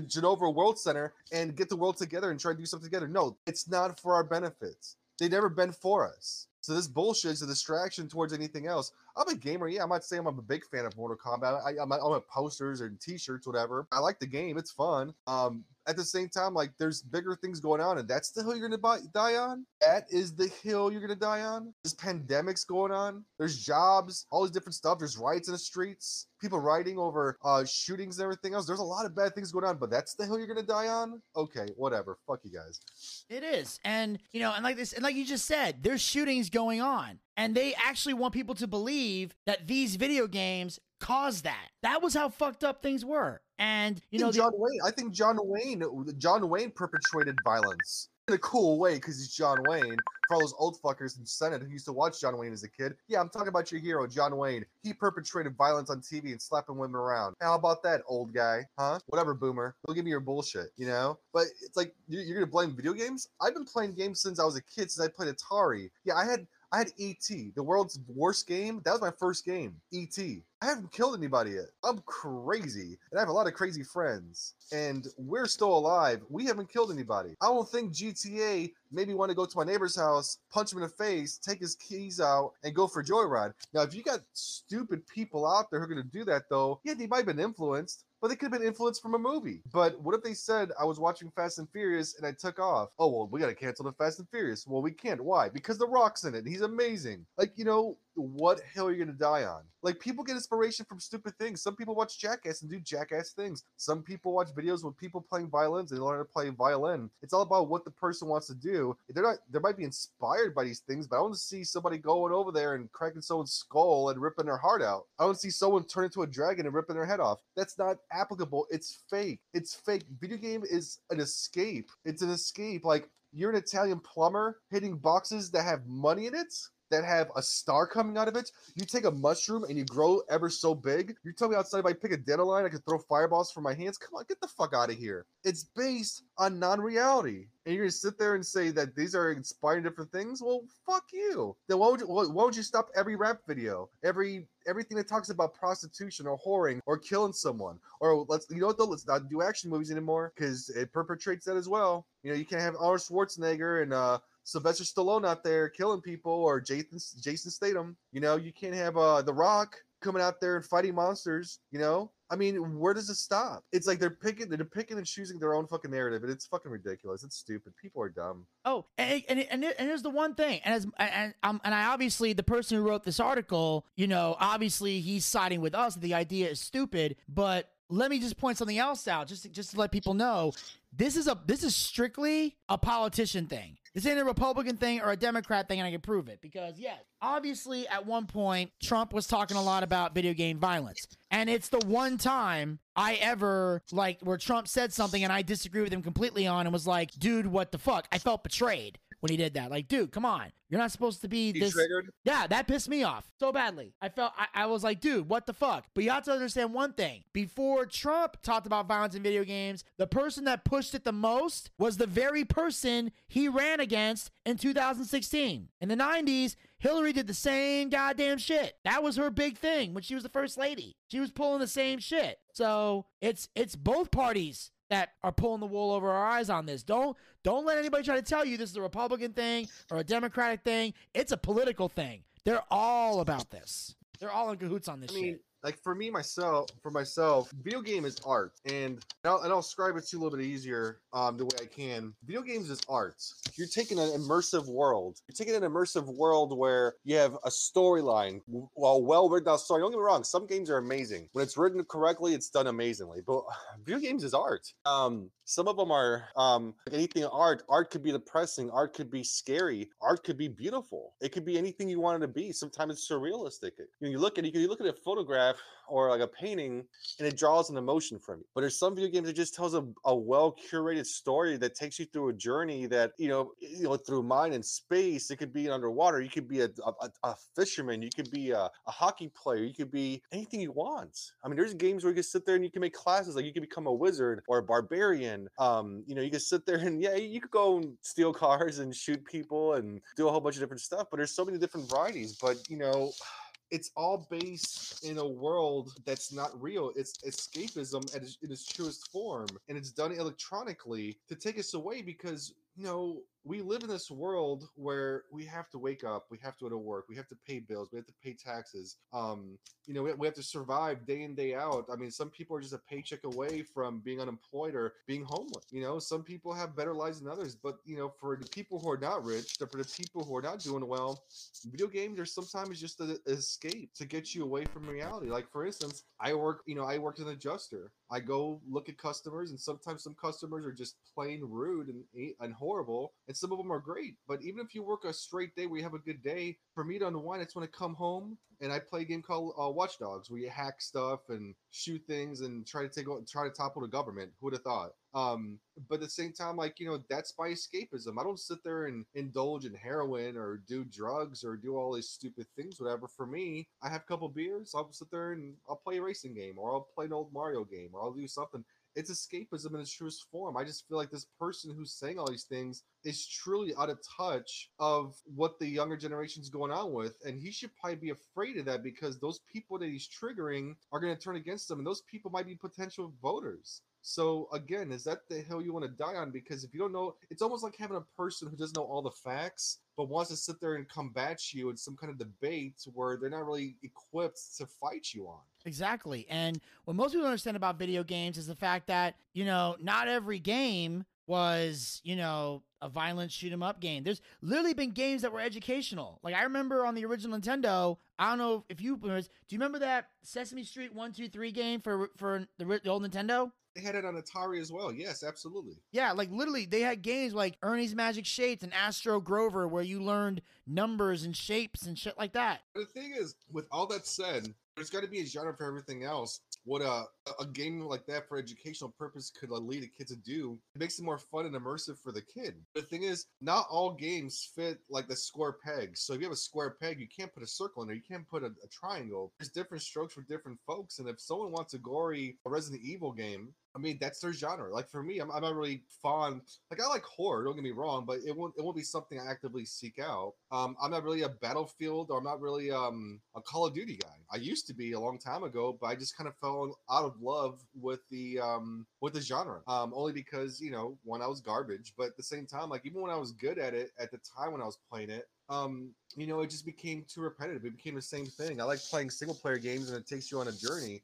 Geneva World Center and get the world together and try to do something together. No, it's not for our benefits. They never been for us. So this bullshit is a distraction towards anything else. I'm a gamer. Yeah, I might say I'm a big fan of Mortal Kombat. I, I'm, I'm at posters and T-shirts, whatever. I like the game. It's fun. Um, at the same time, like there's bigger things going on, and that's the hill you're gonna buy, die on. That is the hill you're gonna die on. There's pandemics going on. There's jobs, all these different stuff. There's riots in the streets. People rioting over uh, shootings and everything else. There's a lot of bad things going on, but that's the hill you're gonna die on. Okay, whatever. Fuck you guys. It is, and you know, and like this, and like you just said, there's shootings going on, and they actually want people to believe that these video games caused that. That was how fucked up things were. And you know, the, John Wayne. I think John Wayne. John Wayne perpetrated violence in a cool way because he's John Wayne. For all those old fuckers in Senate who used to watch John Wayne as a kid, yeah, I'm talking about your hero, John Wayne. He perpetrated violence on TV and slapping women around. How about that, old guy? Huh? Whatever, boomer. Don't give me your bullshit, you know? But it's like you're, you're gonna blame video games. I've been playing games since I was a kid. Since I played Atari. Yeah, I had I had ET, the world's worst game. That was my first game, ET. I haven't killed anybody yet. I'm crazy, and I have a lot of crazy friends, and we're still alive. We haven't killed anybody. I don't think GTA made me want to go to my neighbor's house, punch him in the face, take his keys out, and go for a joyride. Now, if you got stupid people out there who are going to do that, though, yeah, they might have been influenced but they could have been influenced from a movie. But what if they said I was watching Fast and Furious and I took off? Oh well, we got to cancel the Fast and Furious. Well, we can't. Why? Because The Rock's in it. He's amazing. Like you know, what hill are you gonna die on? Like people get inspiration from stupid things. Some people watch Jackass and do Jackass things. Some people watch videos with people playing violins and they learn to play violin. It's all about what the person wants to do. They're not. They might be inspired by these things, but I to see somebody going over there and cracking someone's skull and ripping their heart out. I don't see someone turn into a dragon and ripping their head off. That's not applicable. It's fake. It's fake. Video game is an escape. It's an escape. Like you're an Italian plumber hitting boxes that have money in it that have a star coming out of it. You take a mushroom and you grow ever so big. You tell me outside if I pick a dandelion, I can throw fireballs from my hands. Come on, get the fuck out of here. It's based on non-reality. And you're gonna sit there and say that these are inspiring different things? Well, fuck you. Then why would you why would you stop every rap video? Every everything that talks about prostitution or whoring or killing someone? Or let's you know what though, let's not do action movies anymore because it perpetrates that as well. You know, you can't have Arnold Schwarzenegger and uh Sylvester Stallone out there killing people or Jason Jason Statham. You know, you can't have uh The Rock coming out there and fighting monsters. You know, I mean, where does it stop? It's like they're picking, they're picking and choosing their own fucking narrative, and it's fucking ridiculous. It's stupid. People are dumb. Oh, and and and, and here's the one thing, and as and um, and I obviously the person who wrote this article, you know, obviously he's siding with us. The idea is stupid, but let me just point something else out, just to, just to let people know this is a this is strictly a politician thing. This ain't a Republican thing or a Democrat thing, and I can prove it. Because yes, obviously at one point Trump was talking a lot about video game violence, and it's the one time I ever like where Trump said something and I disagree with him completely on and was like, dude, what the fuck? I felt betrayed when he did that. Like, dude, come on. You're not supposed to be this. triggered? Yeah, that pissed me off so badly. I felt I, I was like, dude, what the fuck? But you have to understand one thing. Before Trump talked about violence in video games, the person that pushed it the most was the very person he ran against in 2016. In the 90s, Hillary did the same goddamn shit. That was her big thing when she was the first lady. She was pulling the same shit. So it's it's both parties that are pulling the wool over our eyes on this. Don't don't let anybody try to tell you this is a Republican thing or a Democratic thing. It's a political thing. They're all about this. They're all in cahoots on this I mean, shit. Like for me myself, for myself, video game is art, and I'll, and I'll describe it to you a little bit easier um, the way I can. Video games is art. You're taking an immersive world. You're taking an immersive world where you have a storyline, well, well written out story. Don't get me wrong. Some games are amazing. When it's written correctly, it's done amazingly. But video games is art. Um, some of them are um, anything art. Art could be depressing. Art could be scary. Art could be beautiful. It could be anything you want it to be. Sometimes it's surrealistic. You, know, you look at you, you look at a photograph or like a painting, and it draws an emotion from you. But there's some video games that just tells a, a well curated story that takes you through a journey that you know you know through mind and space. It could be underwater. You could be a, a, a fisherman. You could be a, a hockey player. You could be anything you want. I mean, there's games where you can sit there and you can make classes. Like you can become a wizard or a barbarian. Um, you know, you can sit there and yeah, you could go and steal cars and shoot people and do a whole bunch of different stuff. But there's so many different varieties. But you know, it's all based in a world that's not real. It's escapism at its, in its truest form, and it's done electronically to take us away because you know we live in this world where we have to wake up, we have to go to work, we have to pay bills, we have to pay taxes. Um, you know, we, we have to survive day in day out. I mean, some people are just a paycheck away from being unemployed or being homeless. You know, some people have better lives than others, but you know, for the people who are not rich, for the people who are not doing well, video games are sometimes just an escape to get you away from reality. Like for instance, I work, you know, I work as an adjuster. I go look at customers, and sometimes some customers are just plain rude and eh, and horrible, and some of them are great. But even if you work a straight day we have a good day, for me to unwind, it's when I come home and I play a game called uh, Watch Dogs, where you hack stuff and shoot things and try to take try to topple the government. Who would have thought? Um, but at the same time, like you know, that's my escapism. I don't sit there and indulge in heroin or do drugs or do all these stupid things, whatever. For me, I have a couple beers, I'll sit there and I'll play a racing game, or I'll play an old Mario game, or I'll do something. It's escapism in its truest form. I just feel like this person who's saying all these things is truly out of touch of what the younger generation's going on with. And he should probably be afraid of that because those people that he's triggering are going to turn against him. And those people might be potential voters. So again, is that the hill you want to die on? Because if you don't know, it's almost like having a person who doesn't know all the facts, but wants to sit there and combat you in some kind of debate where they're not really equipped to fight you on. Exactly. And what most people understand about video games is the fact that, you know, not every game was, you know, a violent shoot 'em up game. There's literally been games that were educational. Like I remember on the original Nintendo, I don't know if you do you remember that Sesame Street 123 game for for the, the old Nintendo? They had it on Atari as well. Yes, absolutely. Yeah, like literally, they had games like Ernie's Magic Shapes and Astro Grover where you learned numbers and shapes and shit like that. The thing is, with all that said, there's got to be a genre for everything else. What a a game like that for educational purpose could lead a kid to do, it makes it more fun and immersive for the kid. The thing is, not all games fit like the square peg. So if you have a square peg, you can't put a circle in there. You can't put a, a triangle. There's different strokes for different folks. And if someone wants a gory Resident Evil game, I mean, that's their genre. Like for me, I'm, I'm not really fond. Like I like horror. Don't get me wrong, but it won't it won't be something I actively seek out. Um, I'm not really a Battlefield or I'm not really um a Call of Duty guy. I used to be a long time ago, but I just kind of fell out of love with the um with the genre. Um, only because you know one I was garbage, but at the same time, like even when I was good at it at the time when I was playing it, um, you know, it just became too repetitive. It became the same thing. I like playing single player games and it takes you on a journey,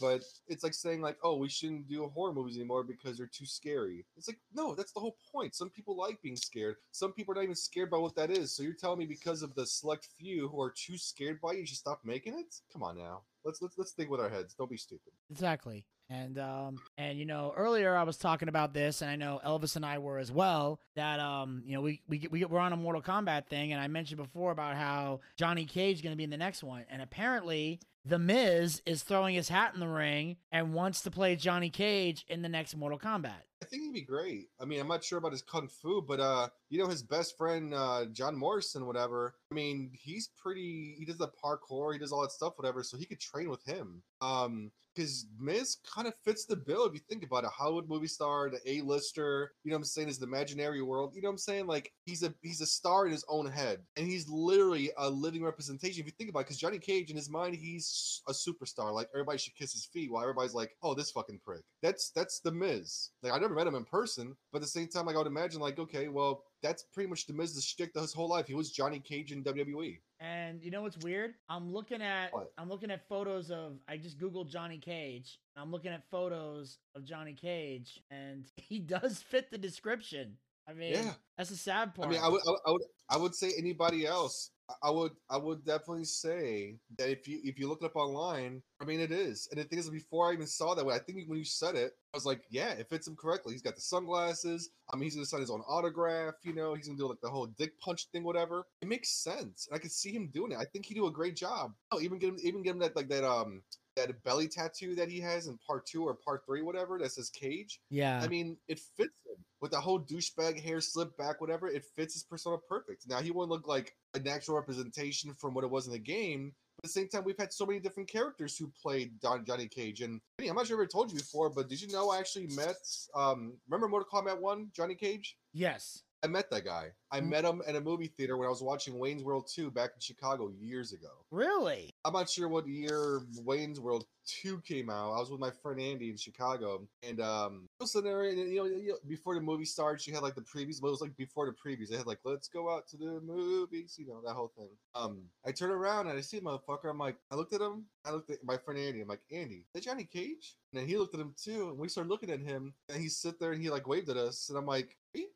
but it's like saying like, oh, we shouldn't do horror movies anymore because they're too scary. It's like, no, that's the whole point. Some people like being scared. Some people are not even scared by what that is. So you're telling me because of the select few who are too scared by it, you should stop making it? Come on now. Let's let's let's think with our heads. Don't be stupid. Exactly. And um and you know earlier I was talking about this and I know Elvis and I were as well that um you know we we we we're on a Mortal Kombat thing and I mentioned before about how Johnny Cage is going to be in the next one and apparently The Miz is throwing his hat in the ring and wants to play Johnny Cage in the next Mortal Kombat. I think he'd be great. I mean, I'm not sure about his kung fu, but uh, you know, his best friend uh, John Morrison, whatever. I mean, he's pretty. He does the parkour, he does all that stuff, whatever. So he could train with him. Um, because Miz kind of fits the bill if you think about it. Hollywood movie star, the A-lister. You know what I'm saying? Is the imaginary world. You know what I'm saying? Like he's a he's a star in his own head, and he's literally a living representation. If you think about it, because Johnny Cage in his mind, he's a superstar. Like everybody should kiss his feet, while everybody's like, "Oh, this fucking prick." That's that's the Miz. Like I never met him in person, but at the same time, like I would imagine, like, okay, well, that's pretty much the Miz's shtick his whole life. He was Johnny Cage in WWE. And you know what's weird? I'm looking at What? I'm looking at photos of I just googled Johnny Cage. I'm looking at photos of Johnny Cage and he does fit the description. I mean, Yeah. that's the sad I part. mean, I would, I would, I would, I would say anybody else. I- would, I would definitely say that if you, if you look it up online, I mean, it is. And the thing is, before I even saw that I think when you said it, I was like, yeah, it fits him correctly. He's got the sunglasses. I mean, he's gonna sign his own autograph. You know, he's gonna do like the whole dick punch thing, whatever. It makes sense. And I could see him doing it. I think he'd do a great job. Oh, even get him, even get him that like that um that belly tattoo that he has in part two or part three, whatever, that says Cage. yeah. I mean, it fits him with the whole douchebag hair slip back, whatever. It fits his persona perfect. Now he won't look like a natural representation from what it was in the game. But at the same time, we've had so many different characters who played Don Johnny Cage. And I'm not sure if I told you before, but did you know I actually met um remember Mortal Kombat 1, Johnny Cage? yes. I met that guy. I Mm. met him at a movie theater when I was watching Wayne's World 2 back in Chicago years ago. Really? I'm not sure what year Wayne's World 2 came out. I was with my friend Andy in Chicago, and um, I was sitting there, and you know, you know, before the movie starts, you had like the previews, but it was like before the previews. They had like, "Let's go out to the movies," you know, that whole thing. Um, I turn around and I see the motherfucker. I'm like, I looked at him. I looked at my friend Andy. I'm like, Andy, is that Johnny Cage? And then he looked at him too, and we started looking at him, and he sit there and he like waved at us, and I'm like, you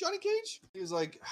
Johnny Cage? He was like.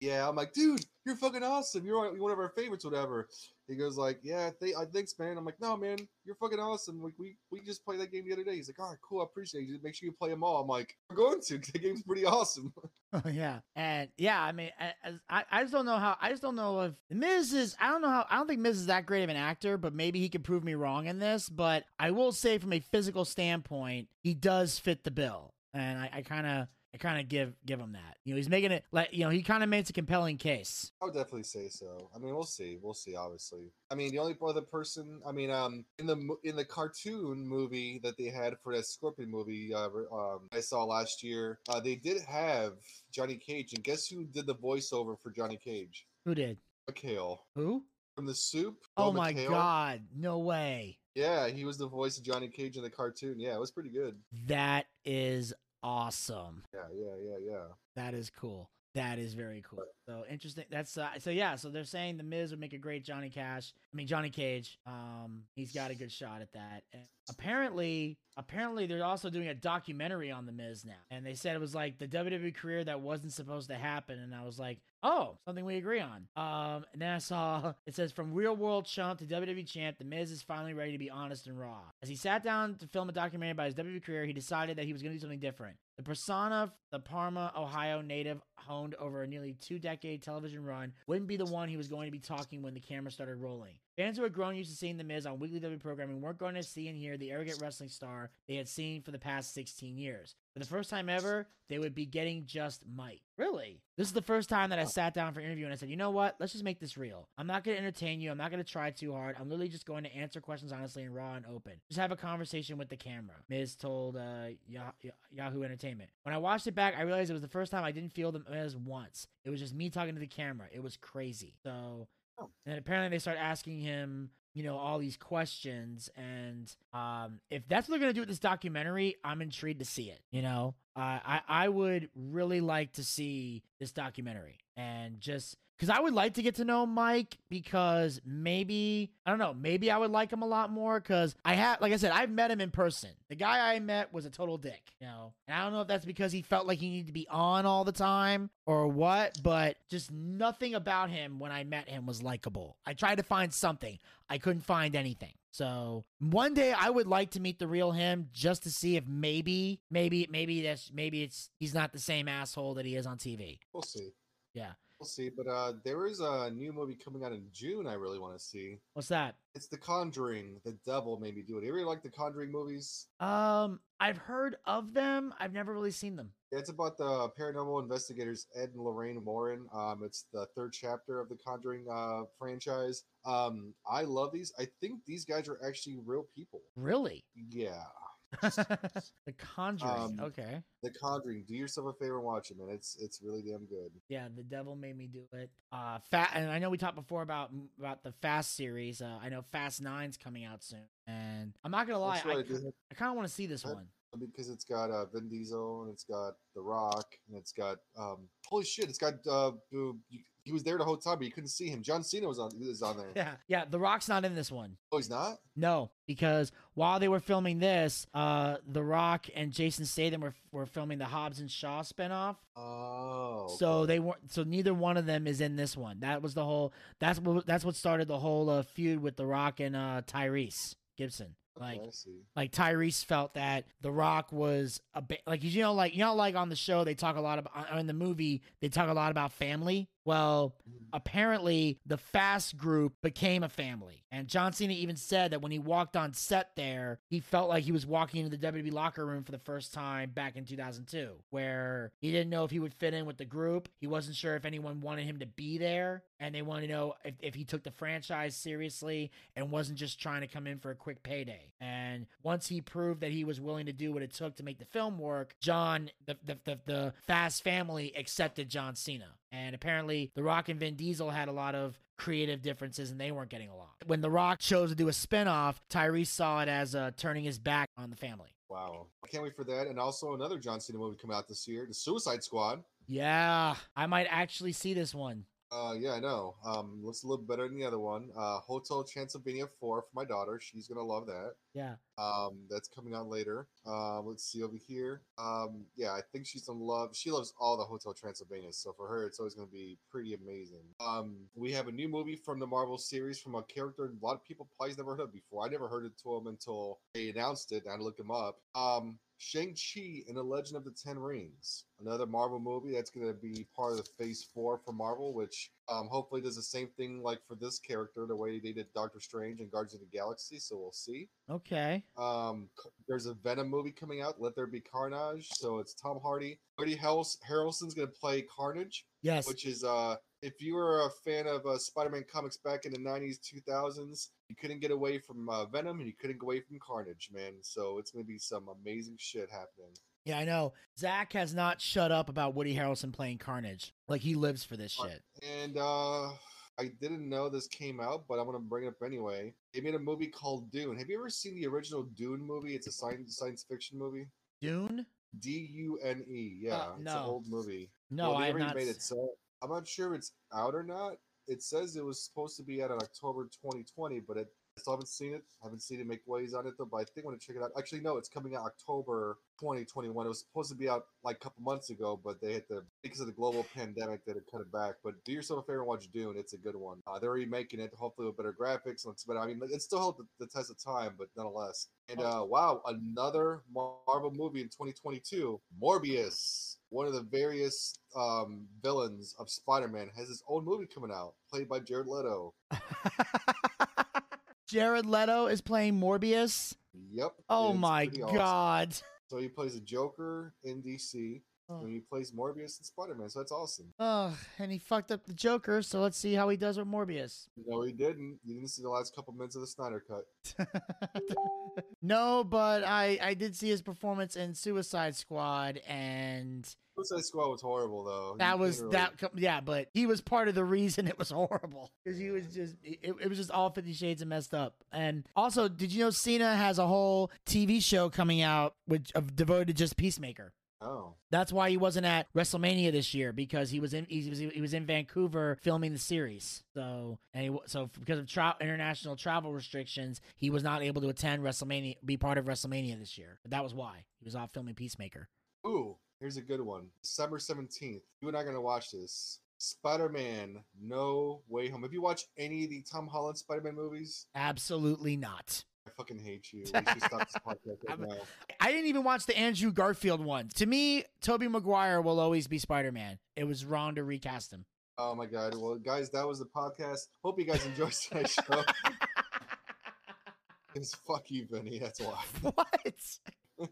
Yeah, I'm like, dude, you're fucking awesome. You're one- of our favorites, whatever. He goes like, yeah, I think I thanks, man. I'm like, no, man, you're fucking awesome. Like we we just played that game the other day. He's like, all right, cool, I appreciate you. Make sure you play them all. I'm like, we're going to. The game's pretty awesome. Yeah, and yeah, I mean, I, I I just don't know how. I just don't know if Miz is. I don't know how. I don't think Miz is that great of an actor, but maybe he could prove me wrong in this. But I will say, from a physical standpoint, he does fit the bill, and I kind of. I kind of give give him that. You know, he's making it like you know he kind of makes a compelling case. I would definitely say so. I mean, we'll see. We'll see. Obviously, I mean, the only other person, I mean, um, in the in the cartoon movie that they had for that Scorpion movie, uh, um, I saw last year, uh, they did have Johnny Cage, and guess who did the voiceover for Johnny Cage? Who did? McHale Who? from the Soup. Oh my McHale. god! No way. Yeah, he was the voice of Johnny Cage in the cartoon. Yeah, it was pretty good. That is awesome. Yeah, yeah, yeah, yeah. That is cool. That is very cool. So interesting. That's uh, so yeah. So they're saying the Miz would make a great Johnny Cash. I mean Johnny Cage. Um, he's got a good shot at that. And apparently, apparently they're also doing a documentary on the Miz now, and they said it was like the WWE career that wasn't supposed to happen. And I was like, oh, something we agree on. Um, and then I saw it says from real world chump to WWE champ, the Miz is finally ready to be honest and raw. As he sat down to film a documentary about his WWE career, he decided that he was going to do something different. The persona the Parma, Ohio native honed over a nearly two decade television run wouldn't be the one he was going to be talking when the camera started rolling. Fans who had grown used to seeing The Miz on weekly WWE programming weren't going to see and hear the arrogant wrestling star they had seen for the past 16 years. For the first time ever, they would be getting just Mike. Really? This is the first time that I sat down for an interview and I said, you know what? Let's just make this real. I'm not going to entertain you. I'm not going to try too hard. I'm literally just going to answer questions honestly and raw and open. Just have a conversation with the camera. Miz told uh, Yah- Yah- Yahoo Entertainment. When I watched it back, I realized it was the first time I didn't feel the Miz once. It was just me talking to the camera. It was crazy. So, Oh. and apparently they start asking him, you know, all these questions. And um, if that's what they're gonna do with this documentary, I'm intrigued to see it. You know, uh, I I would really like to see this documentary and just because I would like to get to know Mike because maybe I don't know, maybe I would like him a lot more because I have, like I said, I've met him in person. The guy I met was a total dick, you know, and I don't know if that's because he felt like he needed to be on all the time or what, but just nothing about him when I met him was likable. I tried to find something, I couldn't find anything. So one day I would like to meet the real him just to see if maybe, maybe, maybe that's maybe it's he's not the same asshole that he is on TV. We'll see. We'll see. But uh, there is a new movie coming out in June. I really want to see. What's that? It's The Conjuring. The devil made me do it. You ever like The Conjuring movies? Um, I've heard of them. I've never really seen them. Yeah, it's about the paranormal investigators Ed and Lorraine Warren. Um, it's the third chapter of the Conjuring uh, franchise. Um, I love these. I think these guys are actually real people. Really? Yeah. the Conjuring. Um, okay. The Conjuring. Do yourself a favor and watch it, man. It's it's really damn good. Yeah, the devil made me do it. Uh, fat, and I know we talked before about about the Fast series. Uh, I know Fast Nine's coming out soon, and I'm not gonna lie, I, right. I kind of want to see this I- one. because it's got uh, Vin Diesel and it's got The Rock and it's got um holy shit, it's got uh he was there the whole time, but you couldn't see him. John Cena was on is on there. Yeah, yeah. The Rock's not in this one. Oh, he's not. No, because while they were filming this, uh, The Rock and Jason Statham were were filming the Hobbs and Shaw spinoff. Oh, So they weren't. So neither one of them is in this one. That was the whole. That's what. That's what started the whole uh, feud with The Rock and uh, Tyrese Gibson. Like, Okay, like Tyrese felt that The Rock was a bit like you know, like you know, like on the show they talk a lot about in the movie they talk a lot about family. Well, apparently the Fast group became a family, and John Cena even said that when he walked on set there, he felt like he was walking into the WWE locker room for the first time back in 2002, where he didn't know if he would fit in with the group. He wasn't sure if anyone wanted him to be there, and they wanted to know if, if he took the franchise seriously and wasn't just trying to come in for a quick payday. And once he proved that he was willing to do what it took to make the film work, John, the the the, the Fast family accepted John Cena. And apparently, The Rock and Vin Diesel had a lot of creative differences and they weren't getting along. When The Rock chose to do a spinoff, Tyrese saw it as uh, turning his back on the family. Wow, I can't wait for that. And also another John Cena movie coming out this year, The Suicide Squad. Yeah, I might actually see this one. Uh, yeah, I know. Um, looks a little better than the other one. Uh, Hotel Transylvania Four for my daughter. She's gonna love that. Yeah. Um, that's coming out later. Um, let's see over here. Um, yeah, I think she's gonna love. She loves all the Hotel Transylvania, so for her, it's always gonna be pretty amazing. Um, we have a new movie from the Marvel series from a character a lot of people probably never heard of before. I never heard it to him until they announced it, and I to him up. Um, Shang Chi and the Legend of the Ten Rings, another Marvel movie that's going to be part of the Phase Four for Marvel, which um, hopefully does the same thing like for this character, the way they did Doctor Strange and Guardians of the Galaxy. So we'll see. Okay. Um, there's a Venom movie coming out, Let There Be Carnage. So it's Tom Hardy. Woody Harrels- Harrelson's going to play Carnage, Yes. which is uh, if you were a fan of uh, Spider-Man comics back in the 90s, 2000s, you couldn't get away from uh, Venom and you couldn't get away from Carnage, man. So it's going to be some amazing shit happening. yeah, I know. Zach has not shut up about Woody Harrelson playing Carnage. Like he lives for this Uh, shit. And uh I didn't know this came out, but I'm gonna bring it up anyway. They made a movie called Dune. Have you ever seen the original Dune movie? It's a science science fiction movie. Dune? D U N E. Yeah, it's an Uh, old movie. No, Well, I have not. made it. So I'm not sure if it's out or not. It says it was supposed to be out in October 2020, but it, I still haven't seen it. haven't seen it make waves on it though. But I think I'm gonna check it out. Actually, no, it's coming out October 2021. It was supposed to be out like a couple months ago, but they had to because of the global pandemic that to cut it back. But do yourself a favor and watch Dune. It's a good one. Uh, they're remaking it, hopefully with better graphics. Looks better. I mean, it still held the, the test of time, but nonetheless. And uh, wow, another Marvel movie in 2022, Morbius. One of the various um, villains of Spider-Man has his own movie coming out, played by Jared Leto. Jared Leto is playing Morbius. Yep. Oh my awesome. god. So he plays a Joker in DC. And he plays Morbius in Spider-Man. So that's awesome. Oh, and he fucked up the Joker, so let's see how he does with Morbius. No, he didn't. You didn't see the last couple minutes of the Snyder Cut. no, but I I did see his performance in Suicide Squad and Suicide Squad was horrible, though. That can't was that yeah, but he was part of the reason it was horrible cuz he was just it, it was just all 50 shades of messed up. And also, did you know Cena has a whole TV show coming out which of devoted to just Peacemaker? Oh, That's why he wasn't at WrestleMania this year because he was in he was, he was in Vancouver filming the series. So and he, so because of tra- international travel restrictions, he was not able to attend WrestleMania, be part of WrestleMania this year. But that was why he was off filming Peacemaker. ooh, here's a good one. December seventeenth. You and I are gonna watch this. Spider-Man: No Way Home. Have you watched any of the Tom Holland Spider-Man movies? Absolutely not. I fucking hate you. We should stop this podcast right now. I didn't even watch the Andrew Garfield one. To me, Tobey Maguire will always be Spider Man. It was wrong to recast him. Oh my god. Well, guys, that was the podcast. Hope you guys enjoyed today's show. It's fuck you, Vinny. That's why. what?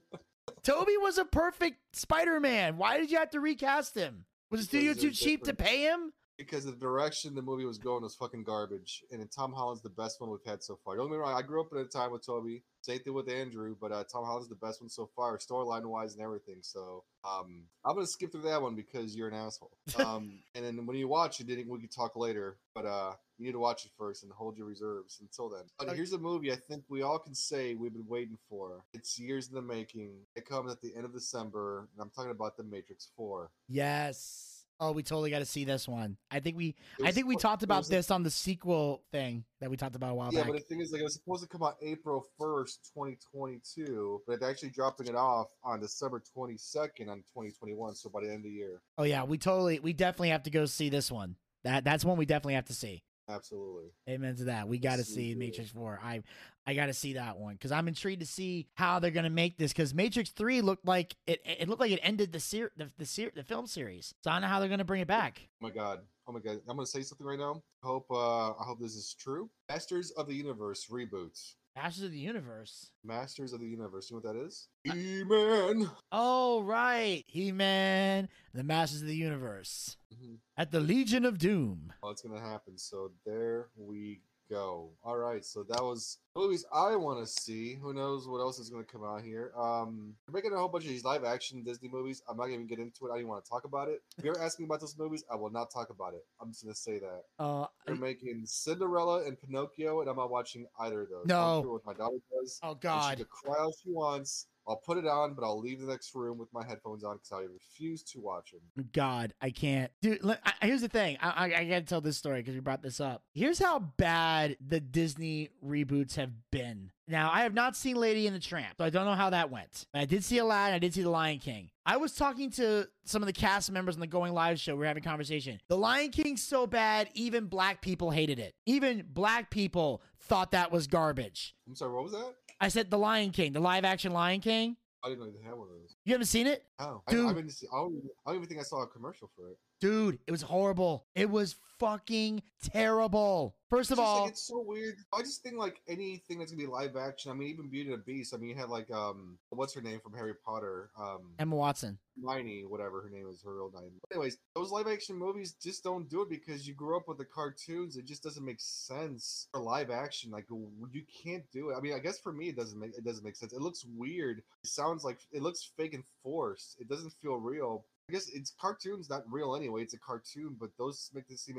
Tobey was a perfect Spider-Man. Why did you have to recast him? Was the studio too cheap to pay him? Because the direction the movie was going was fucking garbage, and then Tom Holland's the best one we've had so far. Don't get me wrong, I grew up at a time with Tobey. Same thing with Andrew, but uh, Tom Holland's the best one so far, storyline wise and everything. So um, I'm gonna skip through that one because you're an asshole. Um, and then when you watch it, we can talk later. But uh, you need to watch it first and hold your reserves until then. But here's a movie I think we all can say we've been waiting for. It's years in the making. It comes at the end of December, and I'm talking about The Matrix Four. Yes. Oh, we totally got to see this one. I think we I think we talked about this on the sequel thing that we talked about a while back. Yeah, back. but the thing is, like, it was supposed to come out April first, twenty twenty two, but they're actually dropping it off on December twenty second on twenty twenty one. So by the end of the year, oh yeah, we totally we definitely have to go see this one. That that's one we definitely have to see. Absolutely. Amen to that. We got to see. Matrix 4. I I got to see that one cuz I'm intrigued to see how they're going to make this cuz Matrix 3 looked like it it looked like it ended the ser- the the, ser- the film series. So I don't know how they're going to bring it back. Oh my god. Oh my god. I'm gonna say something right now. I hope uh I hope this is true. Masters of the Universe reboots. Masters of the Universe. Masters of the Universe. You know what that is? He-Man. Oh right, He-Man, the Masters of the Universe. Mhm. At the Legion of Doom. Well, it's gonna happen. So there we go. All right. So that was movies I want to see. Who knows what else is gonna come out here? Um, they're making a whole bunch of these live action Disney movies. I'm not even get into it. I don't even want to talk about it. If you're asking about those movies, I will not talk about it. I'm just gonna say that Uh they're making Cinderella and Pinocchio, and I'm not watching either of those. No. what my daughter does. Oh god. She could cry all she wants. I'll put it on, but I'll leave the next room with my headphones on because I refuse to watch them. God, I can't. Dude, let- I, here's the thing. I, I, I got to tell this story because you brought this up. Here's how bad the Disney reboots have been. Now, I have not seen Lady and the Tramp, so I don't know how that went. I did see Aladdin. I did see The Lion King. I was talking to some of the cast members on the Going Live show. We were having a conversation. The Lion King's so bad, even black people hated it. Even black people thought that was garbage. I'm sorry, what was that? I said The Lion King, the live action Lion King. I didn't know they had one of those. You haven't seen it? Oh, Dude. I, I, I, don't, I don't even think I saw a commercial for it. Dude, it was horrible. It was fucking terrible. First of all, like, it's so weird. I just think like anything that's gonna be live action. I mean, even Beauty and the Beast. I mean, you had like um, what's her name from Harry Potter? Um, Emma Watson. Hermione, whatever her name is, her real name. Anyways, those live action movies just don't do it because you grew up with the cartoons. It just doesn't make sense for live action. Like you can't do it. I mean, I guess for me it doesn't make it doesn't make sense. It looks weird. It sounds like it looks fake and forced. It doesn't feel real. I guess it's cartoons, not real anyway. It's a cartoon, but those make this seem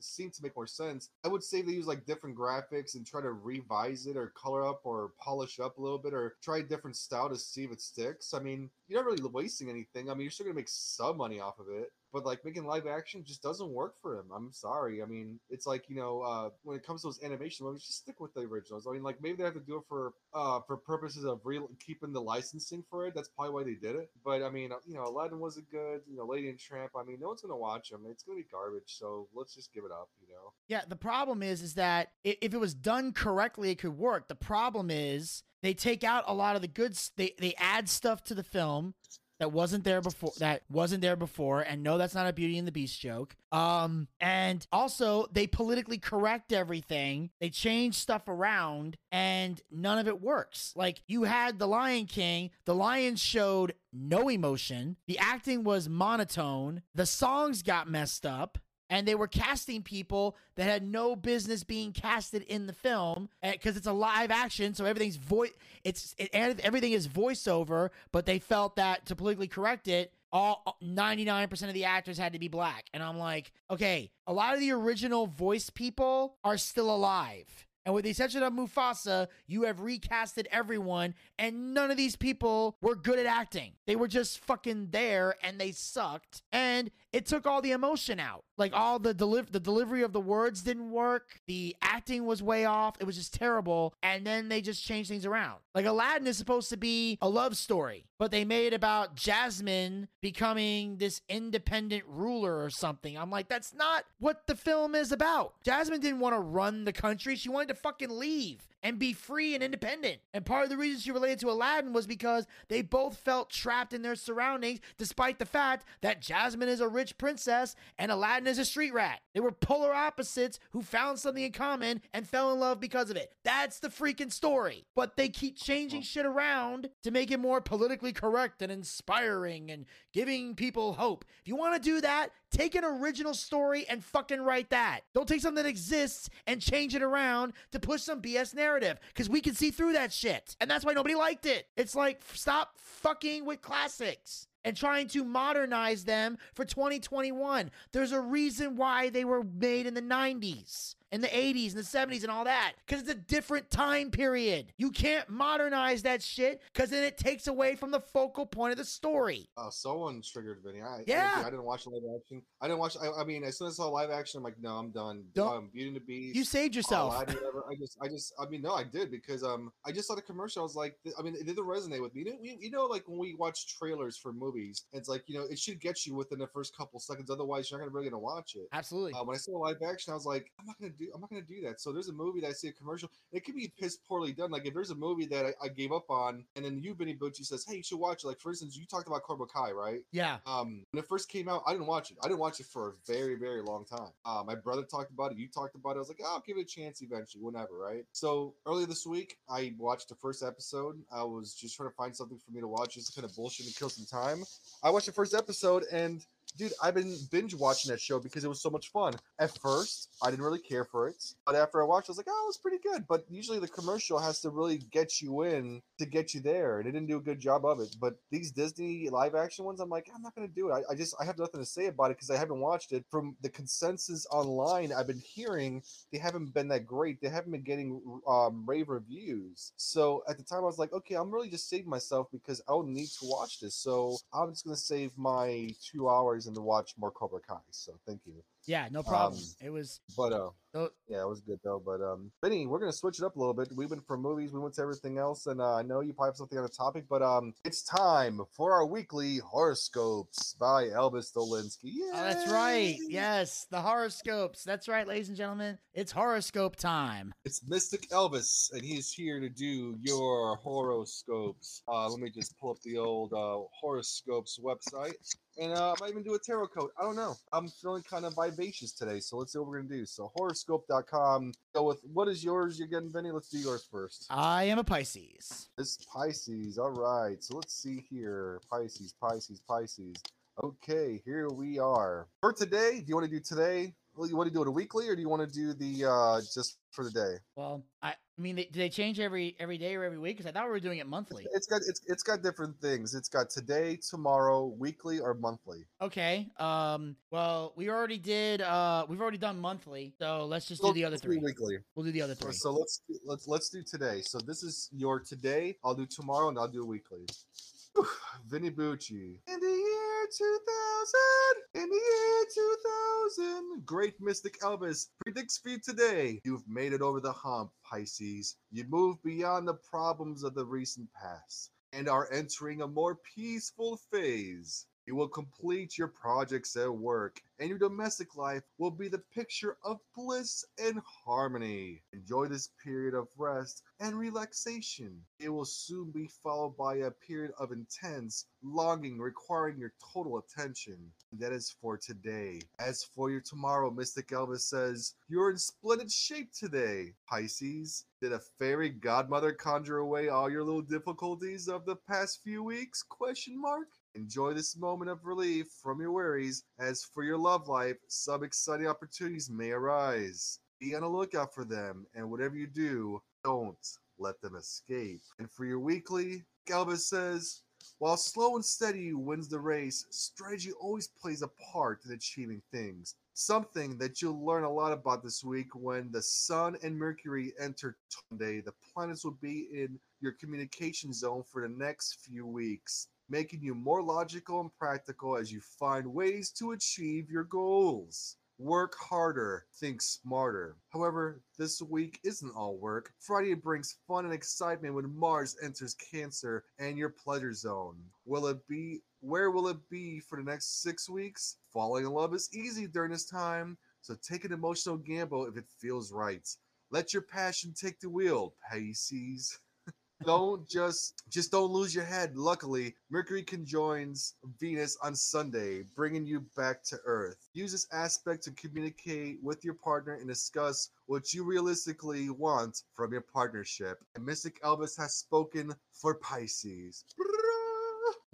seem to make more sense. I would say they use like different graphics and try to revise it or color up or polish up a little bit or try a different style to see if it sticks. I mean, you're not really wasting anything. I mean, you're still gonna make some money off of it, but like making live action just doesn't work for him. I'm sorry. I mean, it's like you know, uh, when it comes to those animation movies, just stick with the originals. I mean, like maybe they have to do it for uh for purposes of real keeping the licensing for it. That's probably why they did it. But I mean, you know, Aladdin wasn't good. You know, Lady and Tramp. I mean, no one's gonna watch them. It's gonna be garbage. So let's just give it up. You know. Yeah, the problem is is that if it was done correctly, it could work. The problem is they take out a lot of the good. They they add stuff to the film that wasn't there before. That wasn't there before. And no, that's not a Beauty and the Beast joke. Um, and also they politically correct everything. They change stuff around, and none of it works. Like you had the Lion King. The lion showed no emotion. The acting was monotone. The songs got messed up and they were casting people that had no business being casted in the film eh, because it's a live action so everything's voice it's it, everything is voiceover but they felt that to politically correct it all 99% of the actors had to be black. And i'm like okay a lot of the original voice people are still alive and with the exception of Mufasa, you have recasted everyone, and none of these people were good at acting. They were just fucking there, and they sucked. And it took all the emotion out. Like all the deliv- the delivery of the words didn't work. The acting was way off. It was just terrible. And then they just changed things around. Like Aladdin is supposed to be a love story, but they made it about Jasmine becoming this independent ruler or something. I'm like, that's not what the film is about. Jasmine didn't want to run the country. She wanted to fucking leave. And be free and independent. And part of the reason she related to Aladdin was because they both felt trapped in their surroundings, despite the fact that Jasmine is a rich princess and Aladdin is a street rat. They were polar opposites who found something in common and fell in love because of it. That's the freaking story. But they keep changing shit around to make it more politically correct and inspiring and giving people hope. If you want to do that, take an original story and fucking write that. Don't take something that exists and change it around to push some BS narrative because we can see through that shit. And that's why nobody liked it. It's like, stop fucking with classics and trying to modernize them for 2021. There's a reason why they were made in the 90s. In the 80s and the 70s and all that. Because it's a different time period. You can't modernize that shit because then it takes away from the focal point of the story. Oh, someone triggered Vinny. I, Yeah. I, I didn't watch live action. I didn't watch. I, I mean, as soon as I saw live action, I'm like, no, I'm done. Don't- Um, Beauty and the Beast. You saved yourself. Whatever. I just, I just, I mean, no, I did because um, I just saw the commercial. I was like, I mean, it didn't resonate with me. You know, we, you know, like when we watch trailers for movies, it's like you know, it should get you within the first couple seconds. Otherwise, you're not gonna really gonna watch it. Absolutely. Uh, when I saw live action, I was like, I'm not gonna do, I'm not gonna do that. So there's a movie that I see a commercial. It could be piss poorly done. Like if there's a movie that I, I gave up on, and then you, Benny Bucci, says, hey, you should watch it. Like for instance, you talked about Cobra Kai, right? yeah. Um, when it first came out, I didn't watch it. I didn't watch it for a very, very long time. Uh, my brother talked about it. You talked about it. I was like, oh, I'll give it a chance eventually, whenever, right? So earlier this week, I watched the first episode. I was just trying to find something for me to watch, just to kind of bullshit and kill some time. I watched the first episode, and dude, I've been binge watching that show because it was so much fun. At first, I didn't really care for it, but after I watched, it, I was like, oh, it was pretty good. But usually, the commercial has to really get you in to get you there, and it didn't do a good job of it. But these Disney live action ones, I'm like, I'm not gonna do it. I, I just I have nothing to say about it because I haven't watched it. From the consensus online, I've been hearing they haven't been that great. They haven't been getting um, rave reviews. So at the time, I was like, okay, I'm really just saving myself because I don't need to watch this. So I'm just gonna save my two hours and to watch more Cobra Kai. So thank you. Yeah, no problem. Um, it was But uh, Oh. yeah, it was good though. But um, Benny, we're gonna switch it up a little bit. We went from movies, we went to everything else, and uh, I know you probably have something on the topic, but um, it's time for our weekly horoscopes by Elvis Dolinsky. Oh, that's right. Yes, the horoscopes. That's right, ladies and gentlemen. It's horoscope time. It's Mystic Elvis, and he's here to do your horoscopes. Uh, let me just pull up the old uh, horoscopes website. And uh, I might even do a tarot code. I don't know. I'm feeling kind of vivacious today, so let's see what we're gonna do. So horoscope.com. Go with what is yours? You're getting Benny. Let's do yours first. I am a Pisces. This Pisces. All right. So let's see here. Pisces, Pisces, Pisces. Okay, here we are. For today, do you want to do today? Well, you want to do it a weekly, or do you want to do the uh just for the day? Well, I, I mean, they, do they change every every day or every week? Because I thought we were doing it monthly. It's got it's it's got different things. It's got today, tomorrow, weekly, or monthly. Okay. Um. Well, we already did. Uh, we've already done monthly. So let's just do the other three. weekly. We'll do the other three. So let's do- let's let's do today. So this is your today. I'll do tomorrow, and I'll do weekly. Vinny Bucci. In the year 2000, in the year 2000, great mystic Elvis predicts for you today. You've made it over the hump, Pisces. You move beyond the problems of the recent past and are entering a more peaceful phase. You will complete your projects at work, and your domestic life will be the picture of bliss and harmony. Enjoy this period of rest and relaxation. It will soon be followed by a period of intense longing requiring your total attention. That is for today. As for your tomorrow, Mystic Elvis says, You're in splendid shape today, Pisces. Did a fairy godmother conjure away all your little difficulties of the past few weeks? Question mark. Enjoy this moment of relief from your worries. As for your love life, some exciting opportunities may arise. Be on the lookout for them, and whatever you do, don't let them escape. And for your weekly, Galvez says, while slow and steady wins the race, strategy always plays a part in achieving things. Something that you'll learn a lot about this week when the Sun and Mercury enter Sunday. The planets will be in your communication zone for the next few weeks, making you more logical and practical as you find ways to achieve your goals. Work harder, think smarter. However, this week isn't all work. Friday brings fun and excitement when Mars enters Cancer and your pleasure zone. Will it be where will it be for the next 6 weeks? Falling in love is easy during this time, so take an emotional gamble if it feels right. Let your passion take the wheel, Pisces. Don't just just don't lose your head. Luckily, Mercury conjoins Venus on Sunday, bringing you back to Earth. Use this aspect to communicate with your partner and discuss what you realistically want from your partnership. And Mystic Elvis has spoken for Pisces.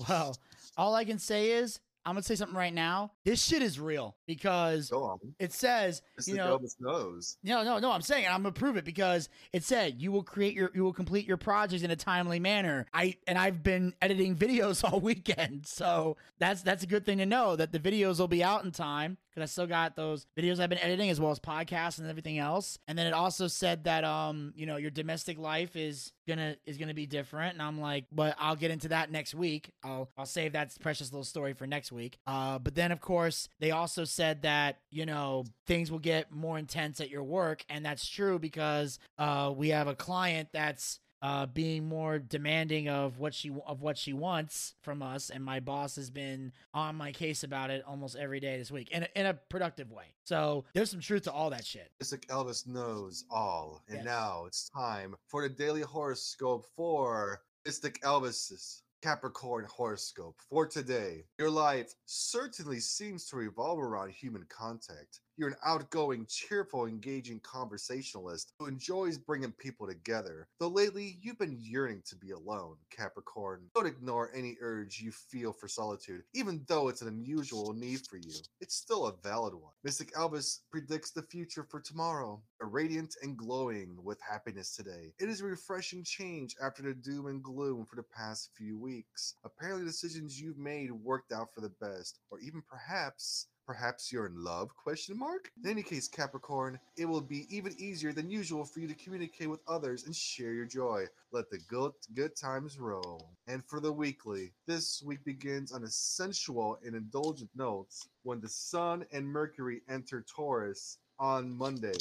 Well, all I can say is I'm gonna say something right now. This shit is real because it says Mystic you know knows. No, no, no. I'm saying I'm gonna prove it because it said you will create your, you will complete your projects in a timely manner. I and I've been editing videos all weekend, so that's that's a good thing to know that the videos will be out in time because I still got those videos I've been editing as well as podcasts and everything else. And then it also said that um you know your domestic life is gonna is gonna be different, and I'm like, but I'll get into that next week. I'll I'll save that precious little story for next week. Uh, but then of course they also said that you know things will get more intense at your work, and that's true because uh we have a client that's uh, being more demanding of what she of what she wants from us, and my boss has been on my case about it almost every day this week in a, in a productive way. So there's some truth to all that shit. Mystic Elvis knows all. And Yes. now it's time for the daily horoscope for Mystic Elvis's Capricorn horoscope for today. Your life certainly seems to revolve around human contact. You're an outgoing, cheerful, engaging conversationalist who enjoys bringing people together. Though lately you've been yearning to be alone, Capricorn. Don't ignore any urge you feel for solitude, even though it's an unusual need for you. It's still a valid one. Mystic Elvis predicts the future for tomorrow, radiant and glowing with happiness today. It is a refreshing change after the doom and gloom for the past few weeks. Apparently, decisions you've made worked out for the best, or even perhaps Perhaps you're in love? Question mark. In any case, Capricorn, it will be even easier than usual for you to communicate with others and share your joy. Let the good good times roll. And for the weekly, this week begins on a sensual and indulgent notes when the Sun and Mercury enter Taurus on Monday,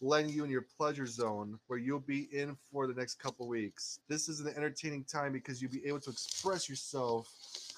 letting you in your pleasure zone where you'll be in for the next couple weeks. This is an entertaining time because you'll be able to express yourself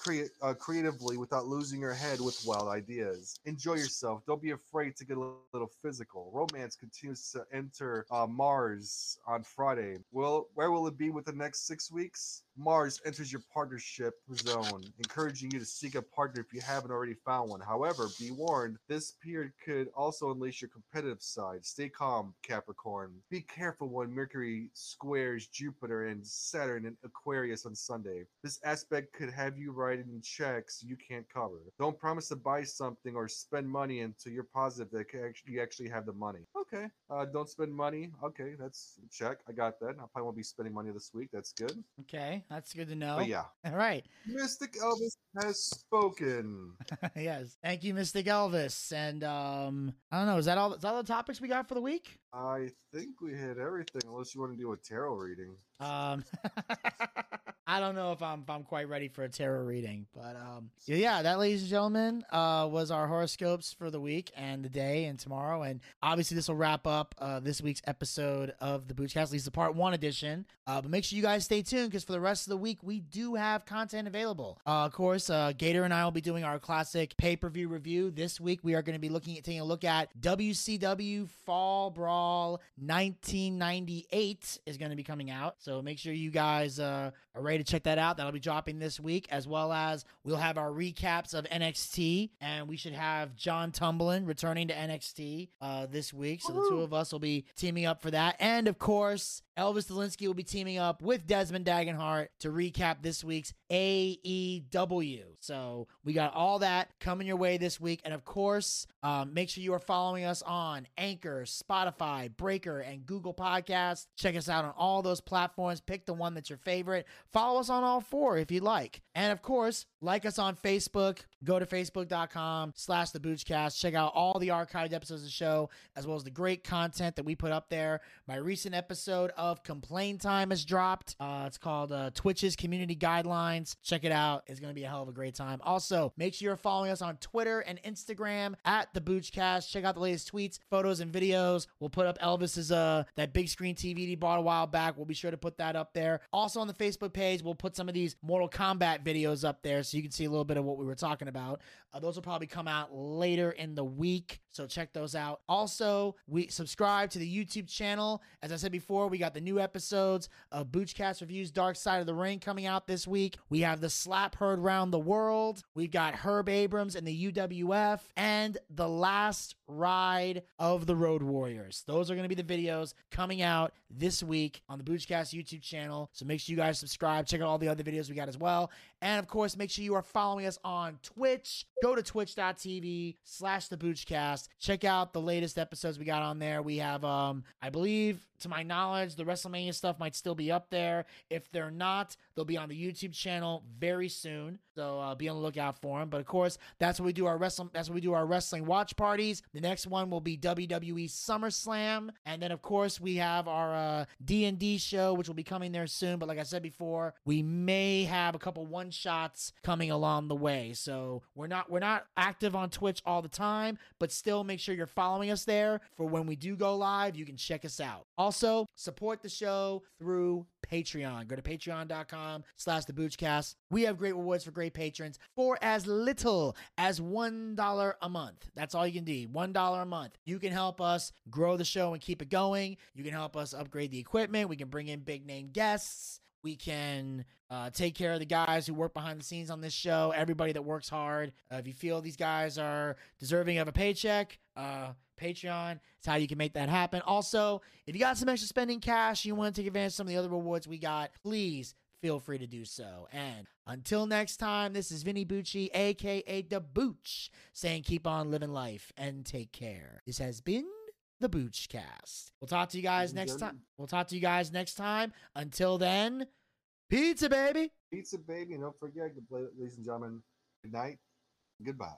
create uh, creatively without losing your head with wild ideas. Enjoy yourself. Don't be afraid to get a little, little physical. Romance continues to enter uh, Mars on Friday. Will where will it be with the next six weeks? Mars enters your partnership zone, encouraging you to seek a partner if you haven't already found one. However, be warned, this period could also unleash your competitive side. Stay calm, Capricorn. Be careful when Mercury squares Jupiter and Saturn in Aquarius on Sunday. This aspect could have you writing checks you can't cover. Don't promise to buy something or spend money until you're positive that you actually have the money. Okay. Uh, don't spend money. Okay, that's a check. I got that. I probably won't be spending money this week. That's good. Okay, that's good to know. But yeah, All right. Mystic Elvis has spoken. yes. Thank you, Mystic Elvis. And um, I don't know. Is that all? Is that all the topics we got for the week? I think we hit everything, unless you want to do a tarot reading. Um, I don't know if I'm if I'm quite ready for a tarot reading, but um, yeah, that, ladies and gentlemen, uh, was our horoscopes for the week and the day and tomorrow, and obviously this will wrap up uh, this week's episode of the Boochcast, at least the part one edition. Uh, but make sure you guys stay tuned because for the rest of the week we do have content available. Uh, of course, uh, Gator and I will be doing our classic pay per view review this week. We are going to be looking at taking a look at WCW Fall Brawl 1998 is going to be coming out, so make sure you guys uh, are ready to check that out. That'll be dropping this week, as well as we'll have our recaps of NXT, and we should have John Tumblin returning to NXT uh, this week. So the two of us will be teaming up for that, and of course, Elvis Delinsky will be teaming up with Desmond Dagenhart to recap this week's AEW. So we got all that coming your way this week. And of course, um, make sure you are following us on Anchor, Spotify, Breaker, and Google Podcasts. Check us out on all those platforms. Pick the one that's your favorite. Follow us on all four if you like. And of course, like us on Facebook. Go to facebook.com slash the Boochcast. Check out all the archived episodes of the show, as well as the great content that we put up there. My recent episode of Complain Time has dropped. Uh, it's called uh, Twitch's Community Guidelines. Check it out. It's going to be a hell of a great time. Also, make sure you're following us on Twitter and Instagram at the Boochcast. Check out the latest tweets, photos, and videos. We'll put up Elvis's uh that big screen TV he bought a while back. We'll be sure to put that up there. Also on the Facebook page, we'll put some of these Mortal Kombat videos up there so you can see a little bit of what we were talking about. Uh, those will probably come out later in the week, so check those out. Also, we subscribe to the YouTube channel. As I said before, we got the new episodes of Boochcast Reviews Dark Side of the Ring coming out this week. We have the Slap Heard Round the World. We've got Herb Abrams and the UWF and the last ride of the Road Warriors. Those are going to be the videos coming out this week on the Boochcast YouTube channel. So make sure you guys subscribe. Check out all the other videos we got as well. And of course, make sure you are following us on Twitch. Go to twitch.tv slash the Boochcast. Check out the latest episodes we got on there. We have, um, I believe, to my knowledge, the WrestleMania stuff might still be up there. If they're not, they'll be on the YouTube channel very soon. So uh, be on the lookout for them. But of course, that's what we do our wrestling. That's what we do our wrestling watch parties. The next one will be WWE SummerSlam, and then of course we have our uh, D and D show, which will be coming there soon. But like I said before, we may have a couple one shots coming along the way. So we're not we're not active on Twitch all the time, but still make sure you're following us there for when we do go live. You can check us out. Also, support the show through Patreon. Go to patreon.com slash the Boochcast. We have great rewards for great patrons for as little as $1 a month. That's all you can do. $1 a month. You can help us grow the show and keep it going. You can help us upgrade the equipment. We can bring in big name guests. We can uh, take care of the guys who work behind the scenes on this show, everybody that works hard. Uh, if you feel these guys are deserving of a paycheck, uh, Patreon is how you can make that happen. Also, if you got some extra spending cash, you want to take advantage of some of the other rewards we got, please feel free to do so. And until next time, this is Vinny Bucci, aka The Booch, saying keep on living life and take care. This has been the Boochcast. We'll talk to you guys next time. We'll talk to you guys next time. Until then, pizza, baby. Pizza baby, and don't forget, ladies and gentlemen, good night, goodbye.